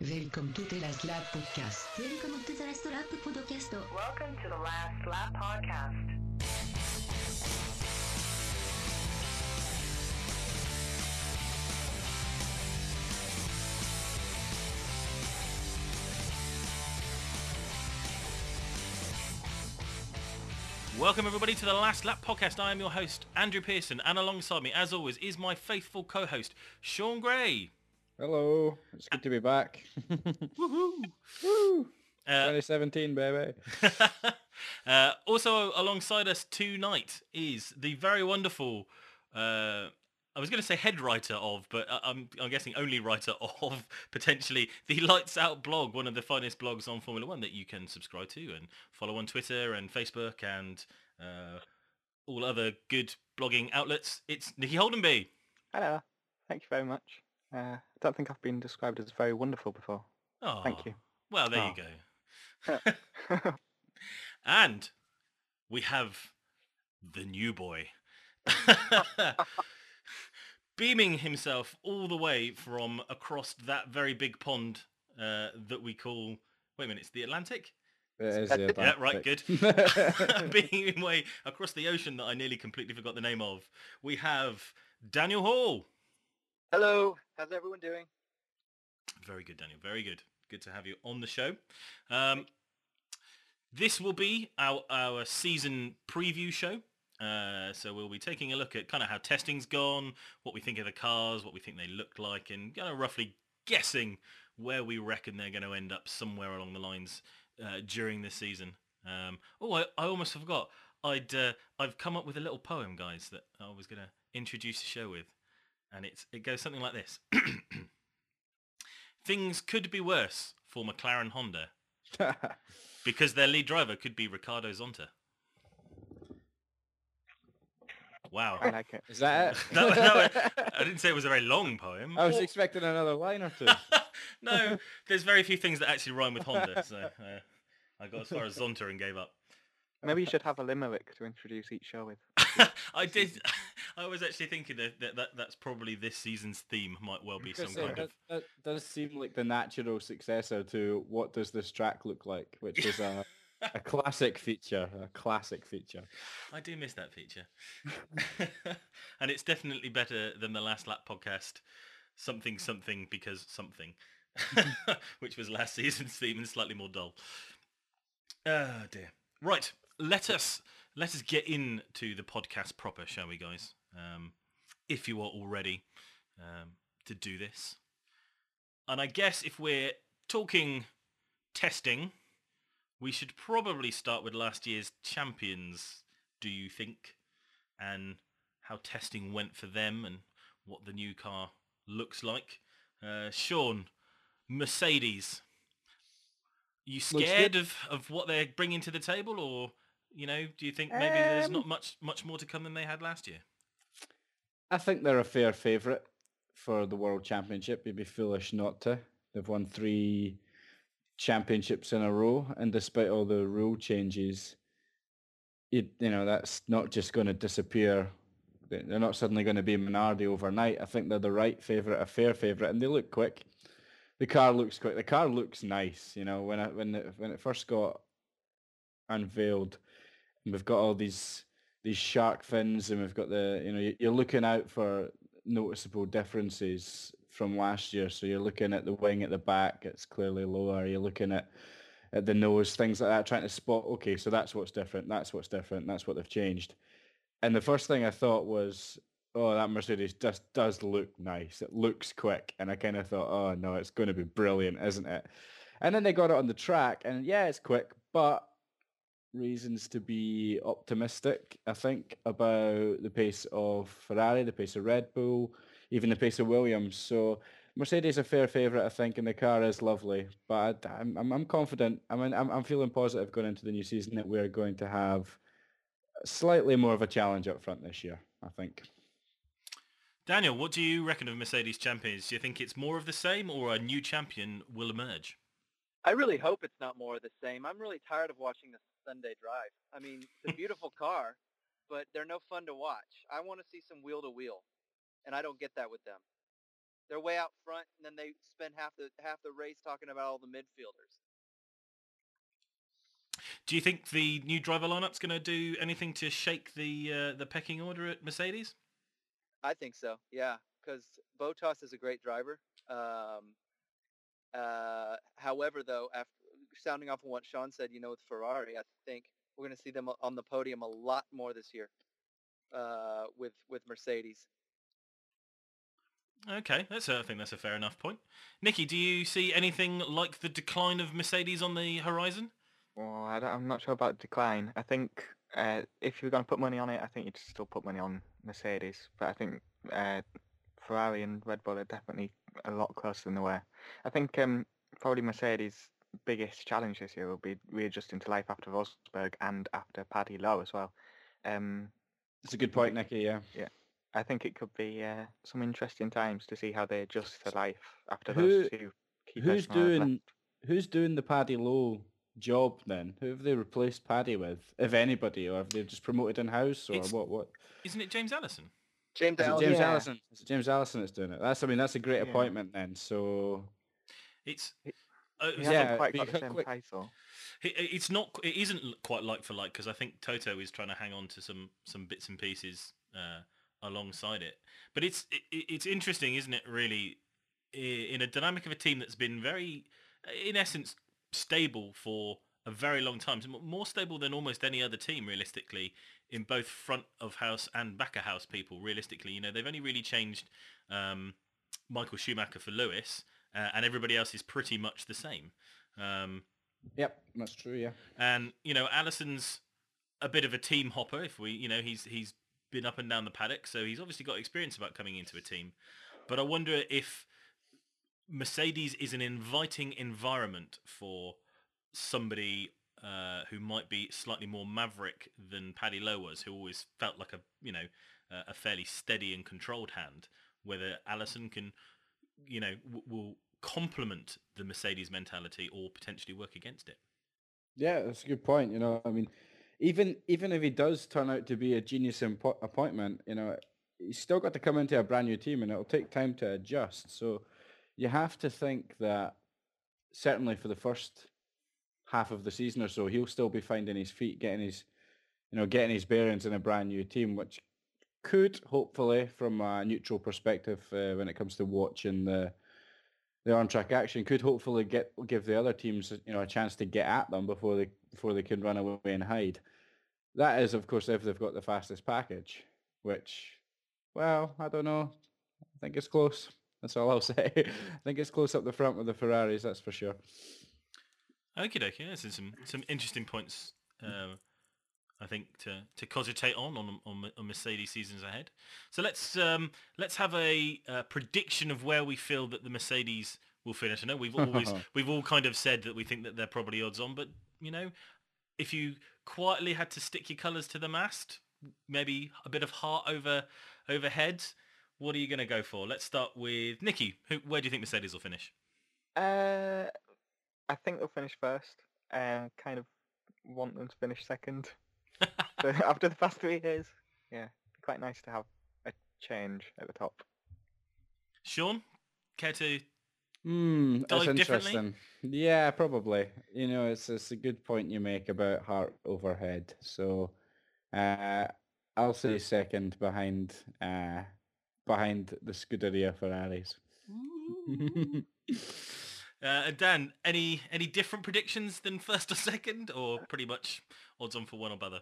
Welcome to the Last Lap Podcast. Welcome to the Last Lap Podcast. Welcome to the Last Lap Podcast. Welcome everybody to the Last Lap Podcast. I am your host, Andrew Pearson, and alongside me, as always, is my faithful co-host, Sean Gray. Hello, it's good to be back. Woohoo! Woo! Uh, 2017, baby. uh, also alongside us tonight is the very wonderful, uh, I was going to say head writer of, but I- I'm, I'm guessing only writer of, potentially, the Lights Out blog, one of the finest blogs on Formula One that you can subscribe to and follow on Twitter and Facebook and uh, all other good blogging outlets. It's Nicky Holdenby. Hello. Thank you very much. Uh, I don't think I've been described as very wonderful before. Oh, Thank you. Well, there Oh. you go. And we have the new boy. Beaming himself all the way from across that very big pond uh, that we call... Wait a minute, it's the Atlantic? It is the Yeah, right, good. Beaming way across the ocean that I nearly completely forgot the name of. We have Daniel Hall. Hello, how's everyone doing? Very good, Daniel. Very good. Good to have you on the show. Um, this will be our, our season preview show. Uh, so we'll be taking a look at kind of how testing's gone, what we think of the cars, what we think they look like, and kind of roughly guessing where we reckon they're going to end up somewhere along the lines uh, during this season. Um, oh, I, I almost forgot. I'd uh, I've come up with a little poem, guys, that I was going to introduce the show with, and it's it goes something like this. Things could be worse for McLaren Honda because their lead driver could be Ricardo Zonta. Wow. I like it. is that it? No, no, I didn't say it was a very long poem. I was Or- expecting another line or two. no, there's very few things that actually rhyme with Honda, so uh, I got as far as Zonta and gave up. Maybe you should have a limerick to introduce each show with. I did. I was actually thinking that, that, that that's probably this season's theme might well be some Because, kind of. that, that does seem like the natural successor to what does this track look like, which is a, a classic feature, a classic feature. I do miss that feature, and it's definitely better than the last lap podcast. Something something because something, which was last season's theme and slightly more dull. Oh dear. Right, let us let us get into the podcast proper, shall we, guys? Um, if you are all ready um, to do this, and I guess if we're talking testing, we should probably start with last year's champions. Do you think, and how testing went for them, and what the new car looks like? Uh, Sean, Mercedes. You scared of, of what they're bringing to the table, or you know, do you think maybe there's Um, not much much more to come than they had last year? I think they're a fair favourite for the World Championship. You'd be foolish not to. They've won three championships in a row, and despite all the rule changes, you, you know that's not just going to disappear. They- They're not suddenly going to be Minardi overnight. I think they're the right favourite, a fair favourite, and they look quick. The car looks quick. The car looks nice. You know, when it, when it, when it first got unveiled, and we've got all these these shark fins, and we've got the you know you- you're looking out for noticeable differences from last year. So you're looking at the wing at the back; it's clearly lower. You're looking at at the nose, things like that, trying to spot. Okay, so that's what's different. That's what's different. That's what they've changed. And the first thing I thought was, oh, that Mercedes just does look nice. It looks quick, and I kind of thought, oh no, it's going to be brilliant, isn't it? And then they got it on the track, and yeah, it's quick, but reasons to be optimistic, I think, about the pace of Ferrari, the pace of Red Bull, even the pace of Williams. So Mercedes a fair favourite, I think, and the car is lovely. But I, I'm, I'm I'm confident. I mean, I'm I'm feeling positive going into the new season that we're going to have slightly more of a challenge up front this year. I think. Daniel, what do you reckon of Mercedes champions? Do you think it's more of the same, or a new champion will emerge? I really hope it's not more of the same. I'm really tired of watching the Sunday drive. I mean, it's a beautiful car, but they're no fun to watch. I want to see some wheel to wheel, and I don't get that with them. They're way out front, and then they spend half the half the race talking about all the midfielders. Do you think the new driver lineup's going to do anything to shake the uh, the pecking order at Mercedes? I think so. Yeah, because Bottas is a great driver. Um, uh, however, though, after sounding off on what Sean said, you know, with Ferrari, I think we're going to see them on the podium a lot more this year uh, with with Mercedes. Okay, that's a, I think that's a fair enough point. Nikki, do you see anything like the decline of Mercedes on the horizon? Well, I don't, I'm not sure about decline. I think uh, if you're going to put money on it, I think you'd still put money on Mercedes. But I think uh, Ferrari and Red Bull are definitely a lot closer than they were. I think um, probably Mercedes' biggest challenge this year will be readjusting to life after Rosberg and after Paddy Lowe as well. Um, It's a good point, Nicky. Yeah. Yeah. I think it could be uh, some interesting times to see how they adjust to life after Who- those two key Who's doing left. Who's doing the Paddy Lowe job then? Who have they replaced Paddy with, if anybody, or have they just promoted in house, or It's- what? What? Isn't it James Allison? James Is it Allison. James Yeah. Allison? Is James Allison that's doing it? That's I mean that's a great Yeah. appointment then. So It's He- uh, He Yeah, quite got the same quite- title. It's not. It isn't quite like for like because I think Toto is trying to hang on to some some bits and pieces uh, alongside it. But it's it, it's interesting, isn't it? Really, in a dynamic of a team that's been very, in essence, stable for a very long time, more stable than almost any other team, realistically, in both front of house and back of house people. Realistically, you know, they've only really changed um, Michael Schumacher for Lewis, uh, and everybody else is pretty much the same. Um, yep, that's true. Yeah. and you know, Allison's a bit of a team hopper. If we, you know, he's he's been up and down the paddock, so he's obviously got experience about coming into a team. But I wonder if Mercedes is an inviting environment for somebody uh, who might be slightly more maverick than Paddy Lowe was, who always felt like a you know uh, a fairly steady and controlled hand. Whether Allison can, you know, w- will complement the Mercedes mentality or potentially work against it. Yeah, that's a good point. You know, I mean, even even if he does turn out to be a genius impo- appointment, you know, he's still got to come into a brand new team, and it'll take time to adjust. So you have to think that certainly for the first half of the season or so, he'll still be finding his feet, getting his, you know, getting his bearings in a brand new team, which could hopefully, from a neutral perspective, uh, when it comes to watching the the on track action could hopefully get give the other teams you know a chance to get at them before they before they can run away and hide. That is, of course, if they've got the fastest package, which, well, I don't know. I think it's close. That's all I'll say. I think it's close up the front with the Ferraris, that's for sure. Okay. Yeah, so some some interesting points. Uh, I think to to cogitate on on on, on Mercedes seasons ahead. So let's um, let's have a uh, prediction of where we feel that the Mercedes will finish. I know we've always we've all kind of said that we think that they're probably odds on, but you know, if you quietly had to stick your colours to the mast, maybe a bit of heart over overhead, what are you going to go for? Let's start with Nikki. Who, where do you think Mercedes will finish? Uh, I think they'll finish first. Uh, kind of want them to finish second. but after the past three years, yeah, quite nice to have a change at the top. Sean, care to Hmm, that's interesting. Yeah, probably. You know, it's it's a good point you make about heart overhead. So, uh, I'll say second behind uh, behind the Scuderia Ferraris. Uh, and Dan, any any different predictions than first or second, or pretty much odds on for one or other?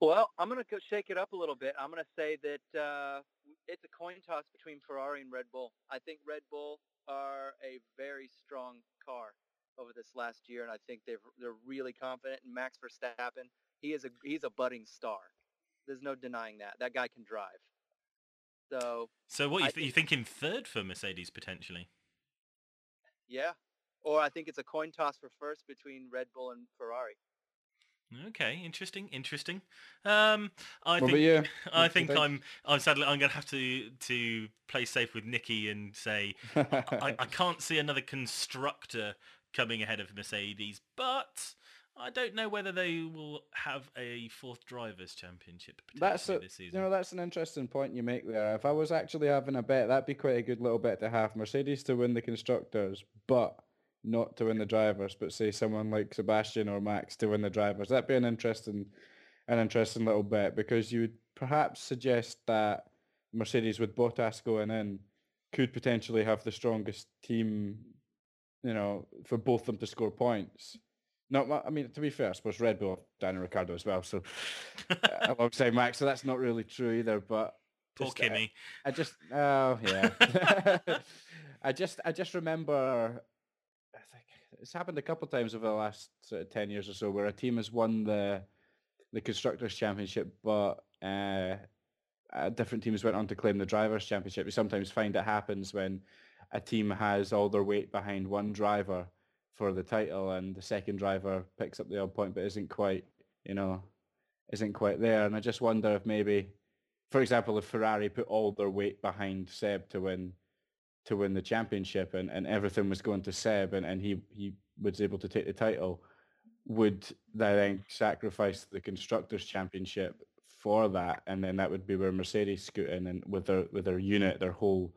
Well, I'm going to go shake it up a little bit. I'm going to say that uh, it's a coin toss between Ferrari and Red Bull. I think Red Bull are a very strong car over this last year, and I think they're they're really confident. And Max Verstappen, he is a he's a budding star. There's no denying that. That guy can drive. So So what you, th- you think- thinking third for Mercedes potentially? Yeah, or I think it's a coin toss for first between Red Bull and Ferrari. Okay, interesting, interesting. Um, I What think? I What do you think think? I'm I'm sadly I'm going to have to to play safe with Nikki and say I, I can't see another constructor coming ahead of Mercedes, but I don't know whether they will have a fourth drivers' championship That's a, this you know that's an interesting point you make there. If I was actually having a bet, that'd be quite a good little bet to have. Mercedes to win the constructors, but not to win the drivers. But say someone like Sebastian or Max to win the drivers. That'd be an interesting, an interesting little bet because you would perhaps suggest that Mercedes with Bottas going in could potentially have the strongest team, you know, for both of them to score points. Ma- I mean, to be fair, I suppose Red Bull, Daniel Ricciardo as well, so uh, say Max, so that's not really true either. But Poor just, uh, Kimi. I just, oh yeah, I just, I just remember, I think it's happened a couple of times over the last sort of ten years or so, where a team has won the the constructors championship, but uh, uh, different teams went on to claim the drivers championship. You sometimes find it happens when a team has all their weight behind one driver for the title, and the second driver picks up the odd point, but isn't quite, you know, isn't quite there. And I just wonder if maybe, for example, if Ferrari put all their weight behind Seb to win to win the championship, and, and everything was going to Seb, and, and he he was able to take the title, would they then sacrifice the constructors championship for that, and then that would be where Mercedes scoot in and with their with their unit, their whole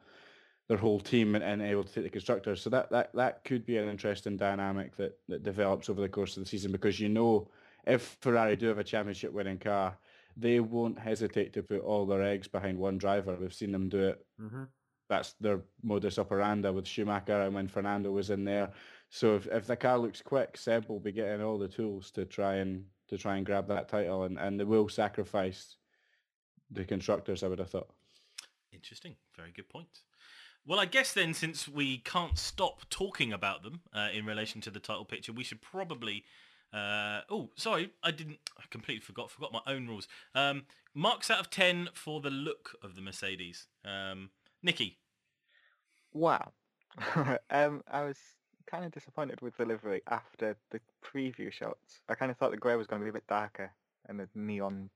their whole team, and, and able to take the constructors. So that, that that could be an interesting dynamic that that develops over the course of the season because you know if Ferrari do have a championship winning car, they won't hesitate to put all their eggs behind one driver. We've seen them do it Mm-hmm. that's their modus operandi with Schumacher and when Fernando was in there. So if, if the car looks quick, Seb will be getting all the tools to try and to try and grab that title, and, and they will sacrifice the constructors. I would have thought. Interesting. Very good point. Well, I guess then, since we can't stop talking about them uh, in relation to the title picture, we should probably. Uh, oh, sorry, I didn't. I completely forgot. Forgot my own rules. Um, marks out of ten for the look of the Mercedes. Um, Nikki. Wow. um, I was kind of disappointed with the livery after the preview shots. I kind of thought the grey was going to be a bit darker and the neon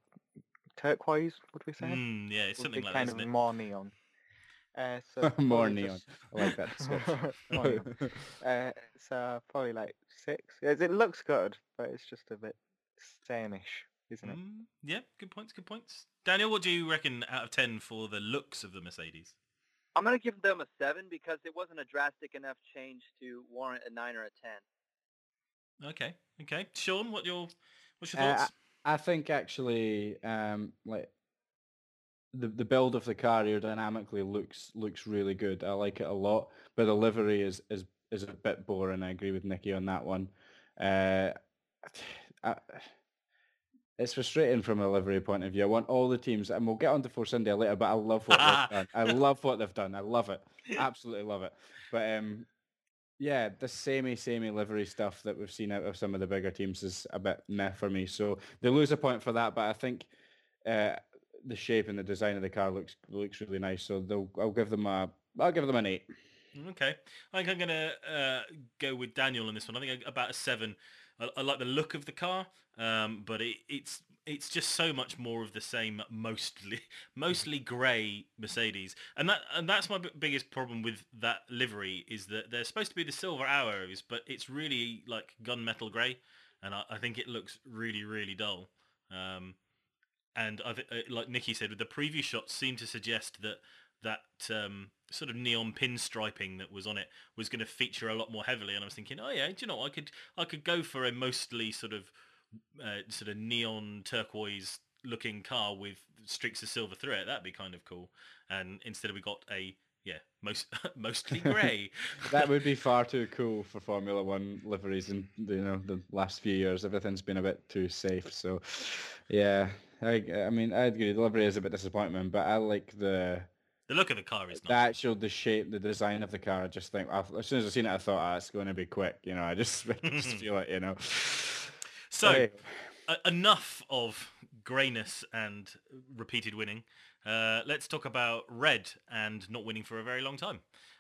turquoise, would we say? Mm, yeah, it's something like that, kind isn't of more neon. Uh, so More neon. just- I like that description. More neon. Uh, so probably like six. Yes, It looks good, but it's just a bit sameish, isn't it? Mm, yeah, good points. Good points. Daniel, what do you reckon out of ten for the looks of the Mercedes? I'm going to give them a 7 because it wasn't a drastic enough change to warrant a 9 or a 10. Okay, okay. Sean, what your what's your Uh, thoughts? I think actually, um, like the the build of the car aerodynamically looks looks really good. I like it a lot, but the livery is is is a bit boring. I agree with Nicky on that one. Uh, I, it's frustrating from a livery point of view. I want all the teams, and we'll get on to Force India later. But I love what they've done. I love what they've done. I love it. Absolutely love it. But um, yeah, the samey, samey livery stuff that we've seen out of some of the bigger teams is a bit meh for me. So they lose a point for that, but I think uh, the shape and the design of the car looks looks really nice. So they'll, I'll give them a I'll give them an eight. Okay, I think I'm gonna uh, go with Daniel on this one. I think about a seven. I, I like the look of the car, um, but it, it's it's just so much more of the same, mostly mostly grey Mercedes, and that and that's my b- biggest problem with that livery is that they're supposed to be the silver arrows, but it's really like gunmetal grey, and I, I think it looks really really dull. Um, and I, thi- uh, like Nikki said, the preview shots seem to suggest that that um, sort of neon pinstriping that was on it was going to feature a lot more heavily. And I was thinking, oh yeah, do you know, I could I could go for a mostly sort of uh, sort of neon turquoise looking car with streaks of silver through it. That'd be kind of cool. And instead we got a yeah most mostly grey. That would be far too cool for Formula One liveries in you know the last few years. Everything's been a bit too safe. So yeah, I I mean I agree. The livery is a bit disappointment, but I like the the look of the car is the nice. actual the shape, the design of the car. I just think as soon as I seen it, I thought, ah, it's going to be quick. You know, I just I just feel it. You know. So Hey. uh, enough of greyness and repeated winning. Uh, let's talk about red and not winning for a very long time.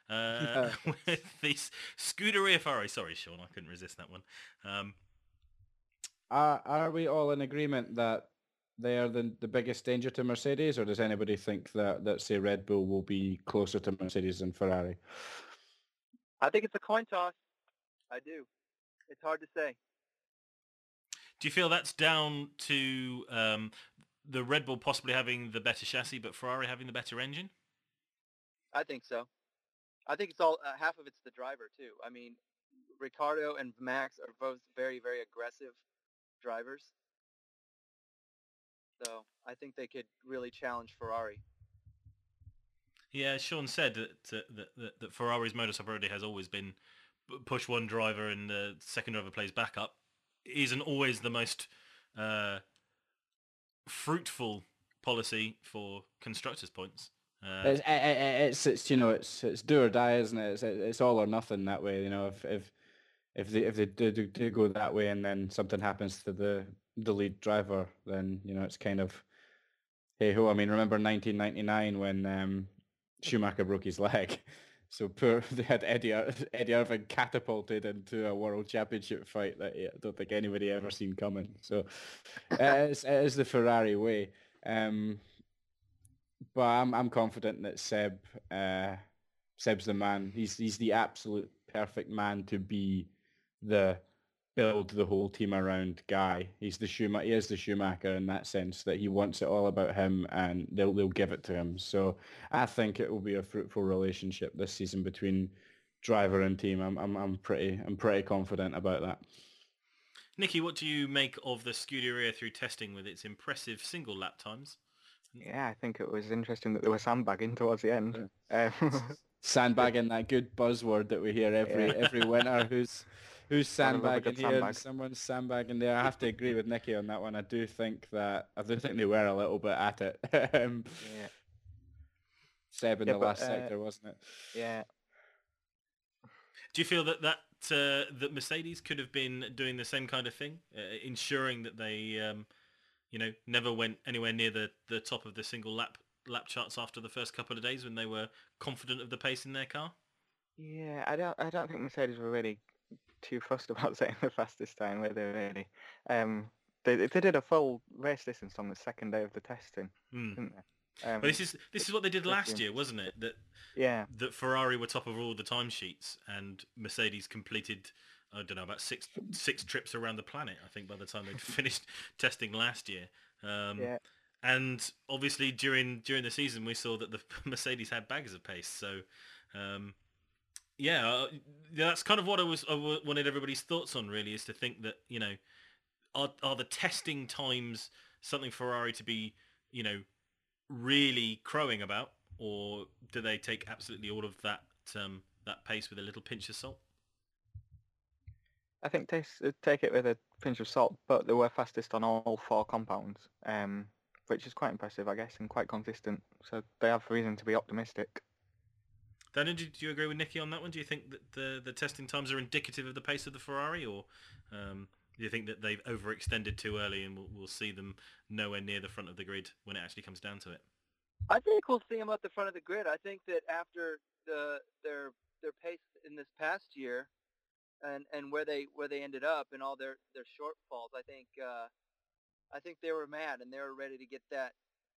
Uh, with this Scuderia Ferrari. Sorry, Sean, I couldn't resist that one. Um, Are are we all in agreement that they are the the biggest danger to Mercedes, or does anybody think that that say Red Bull will be closer to Mercedes than Ferrari? I think it's a coin toss. I do. It's hard to say. Do you feel that's down to um, the Red Bull possibly having the better chassis, but Ferrari having the better engine? I think so. I think it's all uh, half of it's the driver too. I mean, Ricciardo and Max are both very very aggressive drivers. So I think they could really challenge Ferrari. Yeah, Sean said that uh, that, that, that Ferrari's modus operandi has always been push one driver and the second driver plays backup. Isn't always the most uh, fruitful policy for constructors' points. Uh, It's, i- i- i- it's it's you know it's it's do or die, isn't it? It's it's all or nothing that way. You know, if if if they if they do, do, do go that way and then something happens to the the lead driver, then you know it's kind of hey ho. I mean, remember 1999 when um, Schumacher broke his leg. So poor, they had Eddie Eddie Irvine catapulted into a world championship fight that I don't think anybody ever seen coming. So it is the Ferrari way. Um, but I'm I'm confident that Seb uh, Seb's the man. He's he's the absolute perfect man to be the build the whole team around guy. He's the Schumacher. He is the Schumacher in that sense that he wants it all about him, and they'll they'll give it to him. So I think it will be a fruitful relationship this season between driver and team. I'm I'm I'm pretty I'm pretty confident about that. Nikki, what do you make of the Scuderia through testing with its impressive single lap times? Yeah, I think it was interesting that they were sandbagging towards the end. Um, Sandbagging that good buzzword that we hear every Yeah. every winter. Who's who's Gotta love a sandbagging good here? and sandbag. Someone's sandbagging there. I have to agree with Nicky on that one. I do think that I do think they were a little bit at it. um, yeah, Seb in Yeah, the but, last uh, sector, wasn't it? yeah. Do you feel that that uh, that Mercedes could have been doing the same kind of thing, uh, ensuring that they, um, you know, never went anywhere near the, the top of the single lap lap charts after the first couple of days when they were confident of the pace in their car? Yeah, I don't. I don't think Mercedes were really too fussed about setting the fastest time, were they? Really? Um, they they did a full race distance on the second day of the testing, Hmm. didn't they? Um, But this is this is what they did last year, wasn't it? That yeah, that Ferrari were top of all the timesheets and Mercedes completed I don't know about six six trips around the planet. I think by the time they'd finished testing last year. Um, yeah, and obviously during during the season we saw that the Mercedes had bags of pace. So um, yeah, uh, that's kind of what I was I wanted everybody's thoughts on. Really, is to think that you know are are the testing times something Ferrari to be you know really crowing about, or do they take absolutely all of that um, that pace with a little pinch of salt? I think take take it with a pinch of salt, but they were fastest on all four compounds, um, which is quite impressive, I guess, and quite consistent. So they have reason to be optimistic. Daniel, do, do you agree with Nicky on that one? Do you think that the the testing times are indicative of the pace of the Ferrari, or um, do you think that they've overextended too early and we'll, we'll see them nowhere near the front of the grid when it actually comes down to it? I think we'll see them at the front of the grid. I think that after the their their pace in this past year, and and where they where they ended up and all their their shortfalls, I think uh, I think they were mad and they were ready to get that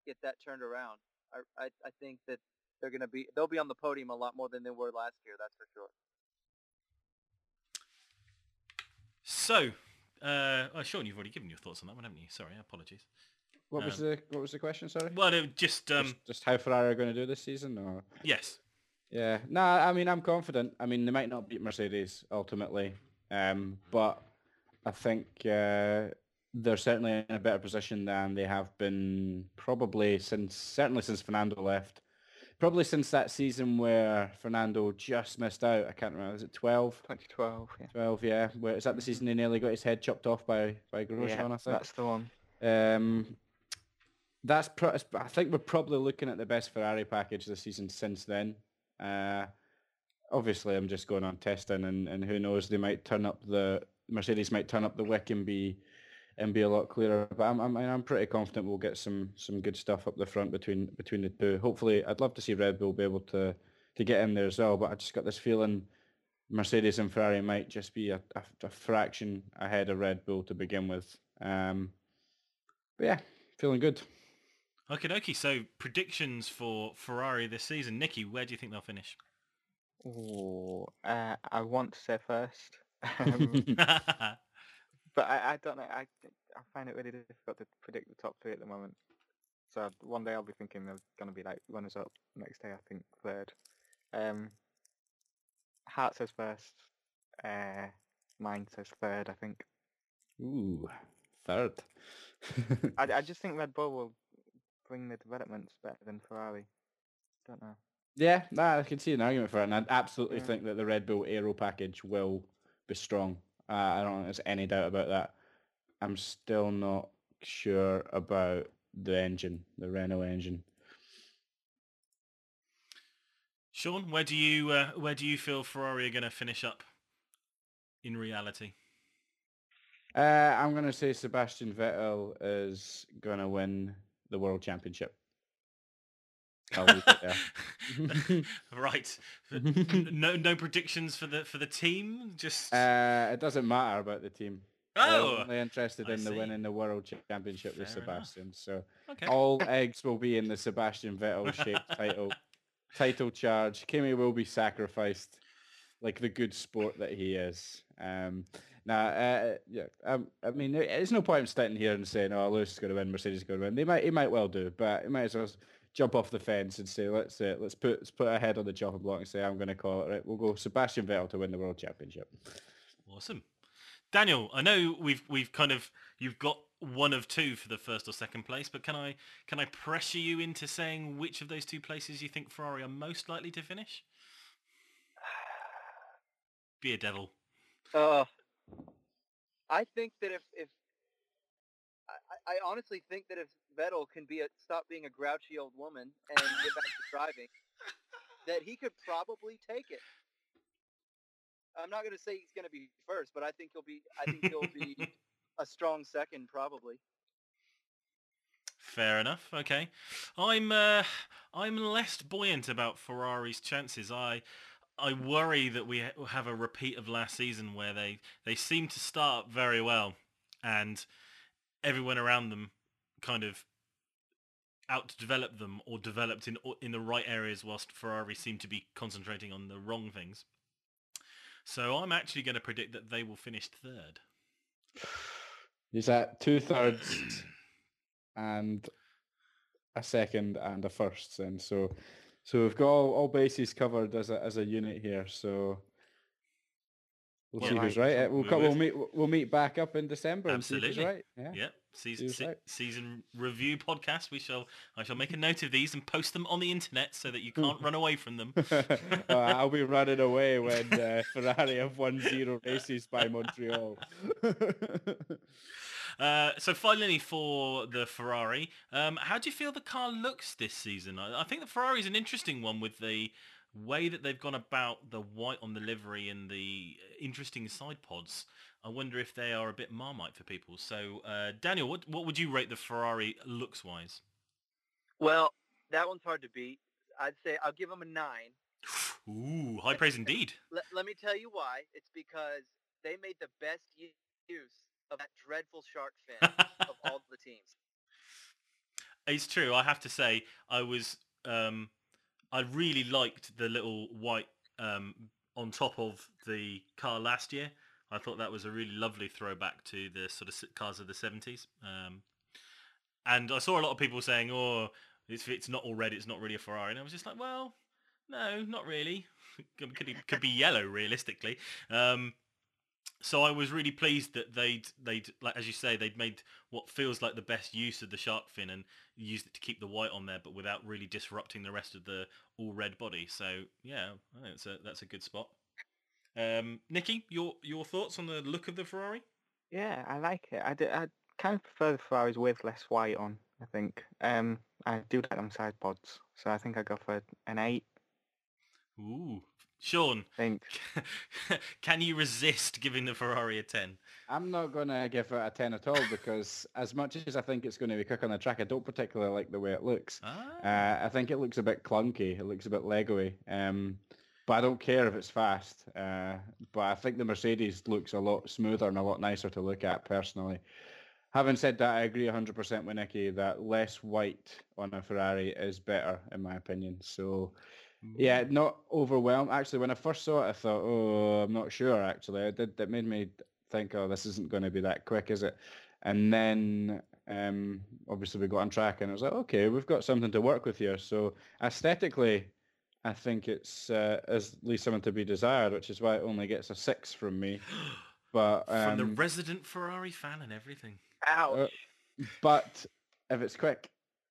get that turned around. I I, I think that they're gonna be they'll be on the podium a lot more than they were last year. That's for sure. So, uh, oh, Sean, you've already given your thoughts on that one, haven't you? Sorry, apologies. What was Um, the what was the question? Sorry. Well, no, just um, just, just how Ferrari are going to do this season, or yes, yeah, no, I mean I'm confident. I mean they might not beat Mercedes ultimately, um, but I think uh, they're certainly in a better position than they have been probably since certainly since Fernando left. Probably since that season where Fernando just missed out. I can't remember. Was it 12? 2012, yeah. 12, yeah. Where is that the season he nearly got his head chopped off by by Grosjean? yeah, I think. that's the one. Um, that's pro- I think we're probably looking at the best Ferrari package this season since then. Uh, obviously, I'm just going on testing, and, and who knows, they might turn up the Mercedes might turn up the wick and be and be a lot clearer. But I'm I'm, I'm pretty confident we'll get some some good stuff up the front between between the two. Hopefully, I'd love to see Red Bull be able to to get in there as well. But I just got this feeling Mercedes and Ferrari might just be a, a, a fraction ahead of Red Bull to begin with. Um, but yeah, feeling good. okay, dokie. So predictions for Ferrari this season, Nicky, where do you think they'll finish? Ooh, uh, I want to say first. Um, But I, I don't know. I I find it really difficult to predict the top three at the moment. So one day I'll be thinking they're going to be like runners up. Next day I think third. Um, Heart says first. Uh, mine says third. I think. Ooh, third. I, I just think Red Bull will bring the developments better than Ferrari. Don't know. yeah, nah, I can see an argument for it, and I absolutely Yeah. think that the Red Bull Aero package will be strong. Uh, I don't think there's any doubt about that. I'm still not sure about the engine, the Renault engine. Sean, where do you uh, where do you feel Ferrari are going to finish up in reality? Uh, I'm going to say Sebastian Vettel is going to win the World Championship. I'll leave it there. right. No no predictions for the for the team. Just Uh, it doesn't matter about the team. They're oh, only interested I in the winning the World Championship with Fair enough. Sebastian. So okay. all eggs will be in the Sebastian Vettel shaped title title charge. Kimi will be sacrificed like the good sport that he is. Um, now, uh, yeah, um, I mean, there's no point in sitting here and saying, "Oh, Lewis is going to win, Mercedes is going to win." They might, he might well do, but he might as well jump off the fence and say, "Let's uh, let's put let's put our head on the chopping block and say, I'm going to call it. Right, we'll go Sebastian Vettel to win the World Championship." Awesome. Daniel, I know we've we've kind of you've got one of two for the first or second place, but can I can I pressure you into saying which of those two places you think Ferrari are most likely to finish? Be a devil. Uh, I think that if if I, honestly think that if Vettel can be a stop being a grouchy old woman and get back to driving, that he could probably take it. I'm not going to say he's going to be first, but I think he'll be. I think he'll be a strong second, probably. Fair enough. Okay, I'm uh, I'm less buoyant about Ferrari's chances. I I worry that we have a repeat of last season where they they seem to start very well, and everyone around them kind of out to develop them or developed in in the right areas, whilst Ferrari seem to be concentrating on the wrong things. So I'm actually going to predict that they will finish third. Is that two thirds and a second and a first, and so so we've got all, all bases covered as a as a unit here. So we'll Well, see who's right, right. so Uh, We'll we co- we'll meet we'll meet back up in December and see Absolutely. who's right. Yeah. Yep, season se- right. season review podcast. We shall I shall make a note of these and post them on the internet so that you can't run away from them. Uh, I'll be running away when uh, Ferrari have won zero races by Montreal. Uh, so finally, for the Ferrari, um, how do you feel the car looks this season? I, I think the Ferrari is an interesting one with the way that they've gone about the white on the livery and the interesting side pods. I wonder if they are a bit marmite for people. So, uh, Daniel, what what would you rate the Ferrari looks wise? Well, that one's hard to beat. I'd say I'll give them a nine. Ooh, high praise indeed. Let, let me tell you why. It's because they made the best use of that dreadful shark fin of all the teams. It's true. I have to say, I was, um, I really liked the little white um, on top of the car last year. I thought that was a really lovely throwback to the sort of cars of the seventies. Um, and I saw a lot of people saying, "Oh, if it's not all red, it's not really a Ferrari." And I was just like, "Well, no, not really. could could, could be yellow realistically." Um, so I was really pleased that they'd they'd like as you say they'd made what feels like the best use of the shark fin and used it to keep the white on there, but without really disrupting the rest of the all red body. So yeah, I think that's a that's a good spot. Um, Nikki, your your thoughts on the look of the Ferrari? Yeah, I like it. I I kind of prefer the Ferraris with less white on. I think. Um, I do like them side pods, so I think I go for an eight. Ooh, Sean, think. can you resist giving the Ferrari a ten? I'm not going to give it a 10 at all because as much as I think it's going to be quick on the track, I don't particularly like the way it looks. Ah, Uh, I think it looks a bit clunky. It looks a bit Lego-y. Um, but I don't care if it's fast. Uh, but I think the Mercedes looks a lot smoother and a lot nicer to look at personally. Having said that, I agree 100% with Nicky that less white on a Ferrari is better in my opinion. So yeah, not overwhelmed. Actually, when I first saw it, I thought, oh, I'm not sure. Actually, it did. That made me think, oh, this isn't going to be that quick, is it? And then um, obviously we got on track and it was like, okay, we've got something to work with here. So aesthetically, I think it's uh, is least something to be desired, which is why it only gets a six from me. But From the um, resident Ferrari fan and everything. Ouch. but if it's quick,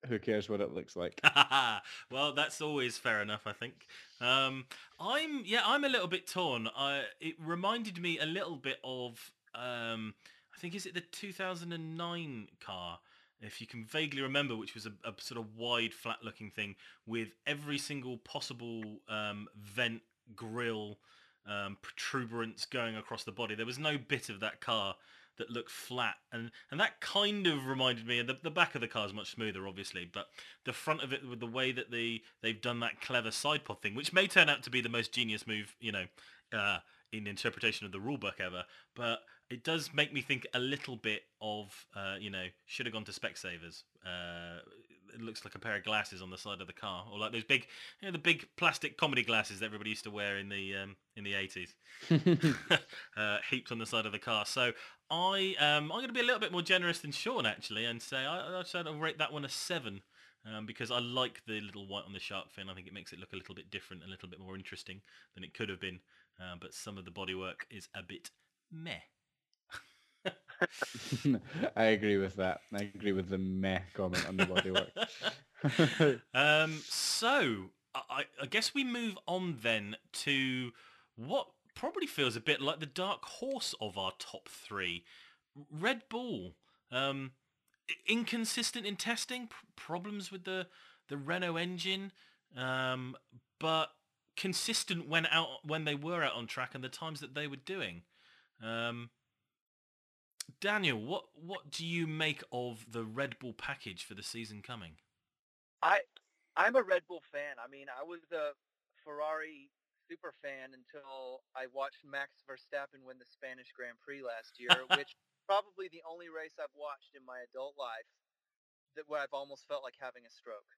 who cares what it looks like? well, that's always fair enough, I think. Um, I'm yeah, I'm a little bit torn. I, it reminded me a little bit of um, I think is it the 2009 car, if you can vaguely remember, which was a, a sort of wide, flat-looking thing with every single possible um, vent, grill, um, protuberance going across the body. There was no bit of that car that look flat. And and that kind of reminded me the, the back of the car is much smoother obviously but the front of it with the way that the they've done that clever side pod thing which may turn out to be the most genius move you know uh, in interpretation of the rulebook ever but it does make me think a little bit of uh, you know should have gone to Specsavers uh, it looks like a pair of glasses on the side of the car or like those big you know the big plastic comedy glasses that everybody used to wear in the um, in the 80s uh, heaped on the side of the car. So I um, I'm going to be a little bit more generous than Sean actually, and say I, I'd say I'll rate that one a seven. Um, because I like the little white on the shark fin. I think it makes it look a little bit different, a little bit more interesting than it could have been. Um, but some of the bodywork is a bit meh. I agree with that. I agree with the meh comment on the bodywork. Um, so I, I guess we move on then to what probably feels a bit like the dark horse of our top three, Red Bull. Um, inconsistent in testing, problems with the the Renault engine, um, but consistent when out when they were out on track and the times that they were doing. Um, Daniel, what what do you make of the Red Bull package for the season coming? I I'm a Red Bull fan. I mean, I was a Ferrari super fan until I watched Max Verstappen win the Spanish Grand Prix last year, which probably the only race I've watched in my adult life that where I've almost felt like having a stroke.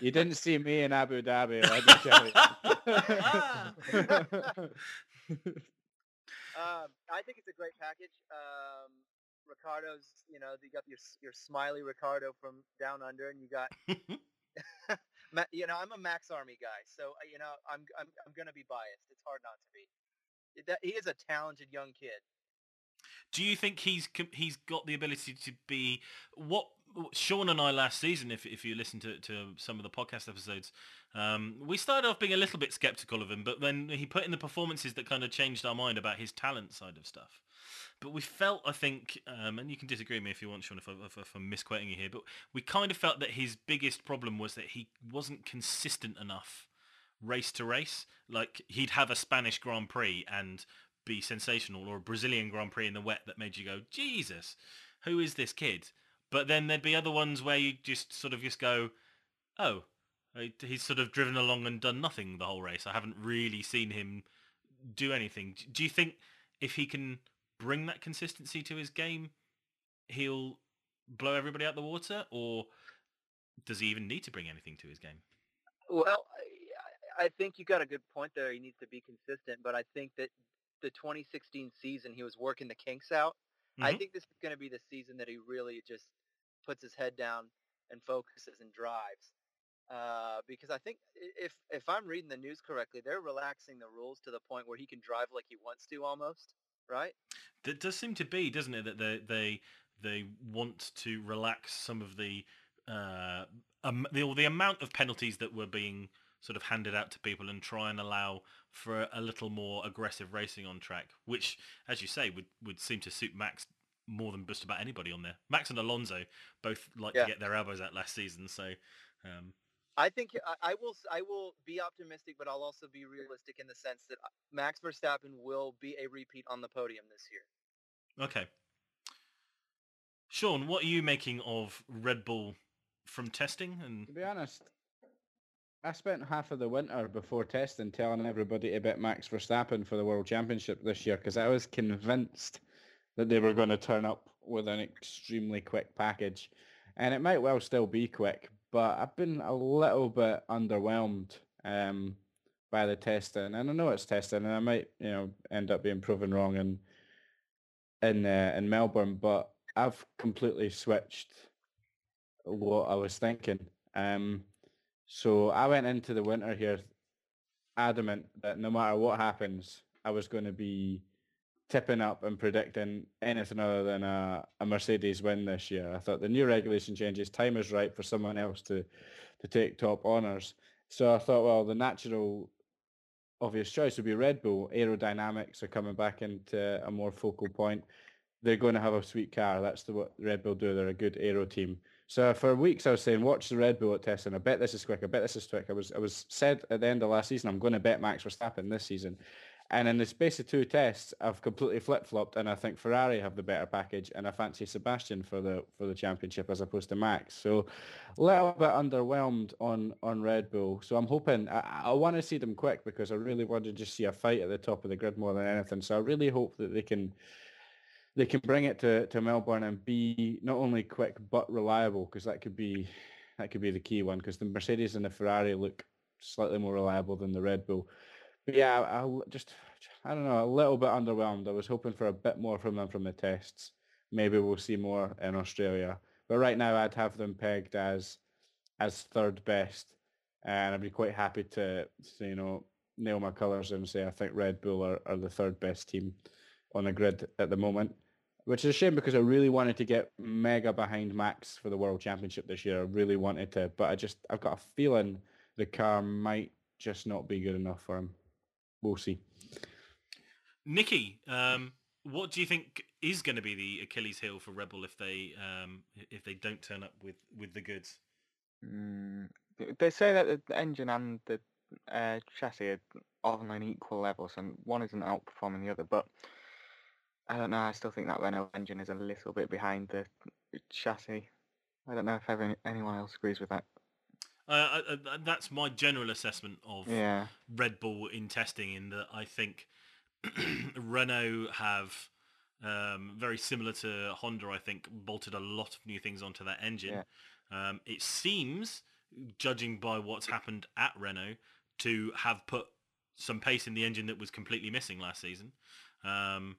you didn't see me in Abu Dhabi, let me tell you. Ah. Um, I think it's a great package. Um, Ricciardo's, you know, you got your your smiley Ricciardo from down under, and you got, you know, I'm a Max Army guy, so uh, you know, I'm I'm I'm gonna be biased. It's hard not to be. That he is a talented young kid. Do you think he's he's got the ability to be what Sean and I last season? If if you listen to to some of the podcast episodes, um, we started off being a little bit skeptical of him, but then he put in the performances that kind of changed our mind about his talent side of stuff. But we felt, I think, um, and you can disagree with me if you want, Sean, if, I, if, if I'm misquoting you here, but we kind of felt that his biggest problem was that he wasn't consistent enough race to race. Like he'd have a Spanish Grand Prix and be sensational, or a Brazilian Grand Prix in the wet that made you go, Jesus, who is this kid? But then there'd be other ones where you just sort of just go, oh, he's sort of driven along and done nothing the whole race. I haven't really seen him do anything. Do you think if he can bring that consistency to his game, he'll blow everybody out the water, or does he even need to bring anything to his game? Well, I, I think you got a good point there. He needs to be consistent, but I think that the 2016 season he was working the kinks out. I Mhm. think this is going to be the season that he really just puts his head down and focuses and drives. Uh, because I think if if I'm reading the news correctly, they're relaxing the rules to the point where he can drive like he wants to almost, right? That does seem to be, doesn't it, that they they they want to relax some of the uh um, the, the amount of penalties that were being sort of handed out to people and try and allow for a little more aggressive racing on track, which, as you say, would would seem to suit Max more than just about anybody on there. Max and Alonso both like Yeah. to get their elbows out last season, so um, I think I, I will s- I will be optimistic, but I'll also be realistic in the sense that uh, Max Verstappen will be a repeat on the podium this year. okay. Sean, what are you making of Red Bull from testing and To be honest, I spent half of the winter before testing telling everybody about Max Verstappen for the World Championship this year because I was convinced that they were going to turn up with an extremely quick package. And it might well still be quick, but I've been a little bit underwhelmed um, by the testing, and I know it's testing, and I might you know end up being proven wrong in in uh, in Melbourne, but I've completely switched what I was thinking. Um, so I went into the winter here adamant that no matter what happens, I was going to be tipping up and predicting anything other than a, a Mercedes win this year. I thought the new regulation changes, time is right for someone else to, to take top honours. So I thought, well, the natural obvious choice would be Red Bull. Aerodynamics are coming back into a more focal point. They're going to have a sweet car. That's the, what Red Bull do. They're a good aero team. So for weeks I was saying, watch the Red Bull at testing. I bet this is quick. I bet this is quick. I was I was said at the end of last season, I'm going to bet Max Verstappen this season. And in the space of two tests, I've completely flip-flopped, and I think Ferrari have the better package, and I fancy Sebastian for the for the championship as opposed to Max. So, a little bit underwhelmed on on Red Bull. So I'm hoping I, I want to see them quick because I really want to just see a fight at the top of the grid more than anything. So I really hope that they can they can bring it to, to Melbourne and be not only quick but reliable because that could be that could be the key one because the Mercedes and the Ferrari look slightly more reliable than the Red Bull. Yeah, I just I don't know a little bit underwhelmed. I was hoping for a bit more from them from the tests. Maybe we'll see more in Australia. But right now, I'd have them pegged as as third best, and I'd be quite happy to, to you know nail my colours and say I think Red Bull are, are the third best team on the grid at the moment which is a shame because I really wanted to get mega behind Max for the World Championship this year. I really wanted to, but I just I've got a feeling the car might just not be good enough for him. We'll see. Nikki, um, what do you think is going to be the Achilles heel for Red Bull if they um, if they don't turn up with, with the goods? Mm, they say that the engine and the uh, chassis are on an equal level, so one isn't outperforming the other. But I don't know. I still think that Renault engine is a little bit behind the chassis. I don't know if ever, anyone else agrees with that. Uh, uh, that's my general assessment of Yeah. Red Bull in testing. In that I think Renault have um, very similar to Honda. I think bolted a lot of new things onto that engine. Um, it seems, judging by what's happened at Renault, to have put some pace in the engine that was completely missing last season. Um,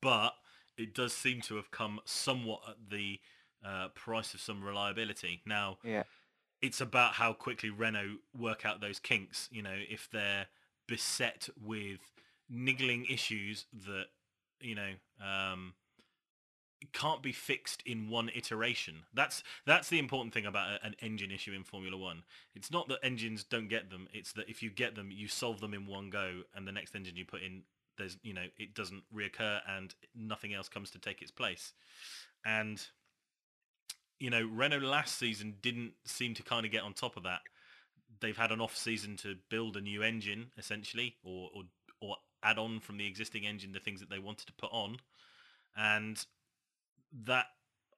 but it does seem to have come somewhat at the uh, price of some reliability. Now, Yeah. It's about how quickly Renault work out those kinks. You know, if they're beset with niggling issues that you know um, can't be fixed in one iteration. That's that's the important thing about an engine issue in Formula One. It's not that engines don't get them; it's that if you get them, you solve them in one go, and the next engine you put in, there's you know it doesn't reoccur, and nothing else comes to take its place. And you know, Renault last season didn't seem to kind of get on top of that. They've had an off season to build a new engine, essentially, or or, or add on from the existing engine the things that they wanted to put on, and that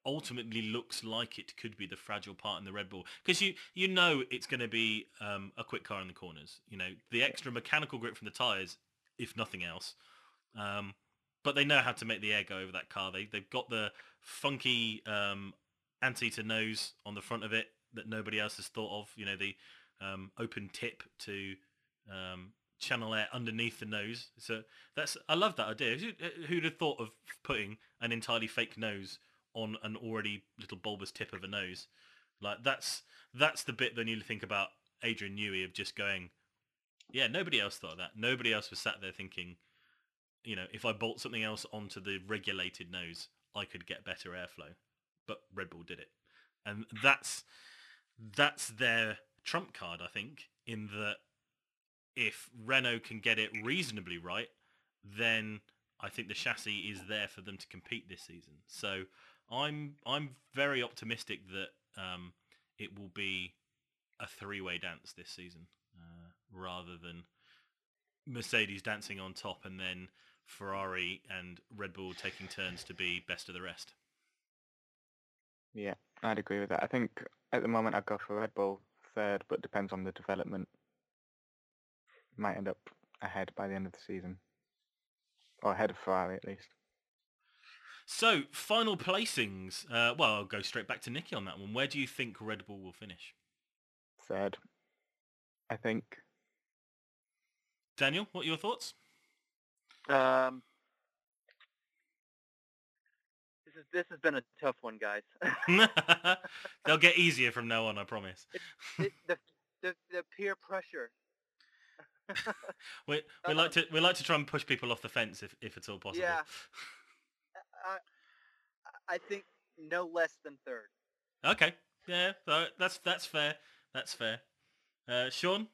ultimately looks like it could be the fragile part in the Red Bull because you you know it's going to be um, a quick car in the corners. You know the extra mechanical grip from the tires, if nothing else. Um, but they know how to make the air go over that car. They they've got the funky um, anteater nose on the front of it that nobody else has thought of. You know the um, open tip to um, channel air underneath the nose. So that's I love that idea. Who, who'd have thought of putting an entirely fake nose on an already little bulbous tip of a nose? Like that's that's the bit need to think about Adrian Newey of just going, yeah, nobody else thought of that. Nobody else was sat there thinking, you know, if I bolt something else onto the regulated nose, I could get better airflow. But Red Bull did it, and that's that's their trump card, I think, in that if Renault can get it reasonably right, then I think the chassis is there for them to compete this season. So I'm I'm very optimistic that um, it will be a three-way dance this season, uh, rather than Mercedes dancing on top and then Ferrari and Red Bull taking turns to be best of the rest. Yeah, I'd agree with that. I think at the moment I'd go for Red Bull third, but depends on the development. Might end up ahead by the end of the season, or ahead of Ferrari at least. So, final placings. Uh, well, I'll go straight back to Nicky on that one. Where do you think Red Bull will finish? Third, I think Daniel, what are your thoughts? Um, this is this has been a tough one, guys. They'll get easier from now on, I promise. it, the, the the peer pressure. We we like to we like to try and push people off the fence if, if at all possible. Yeah. I I think no less than third. Okay. Yeah, so that's that's fair. That's fair. Uh, Sean.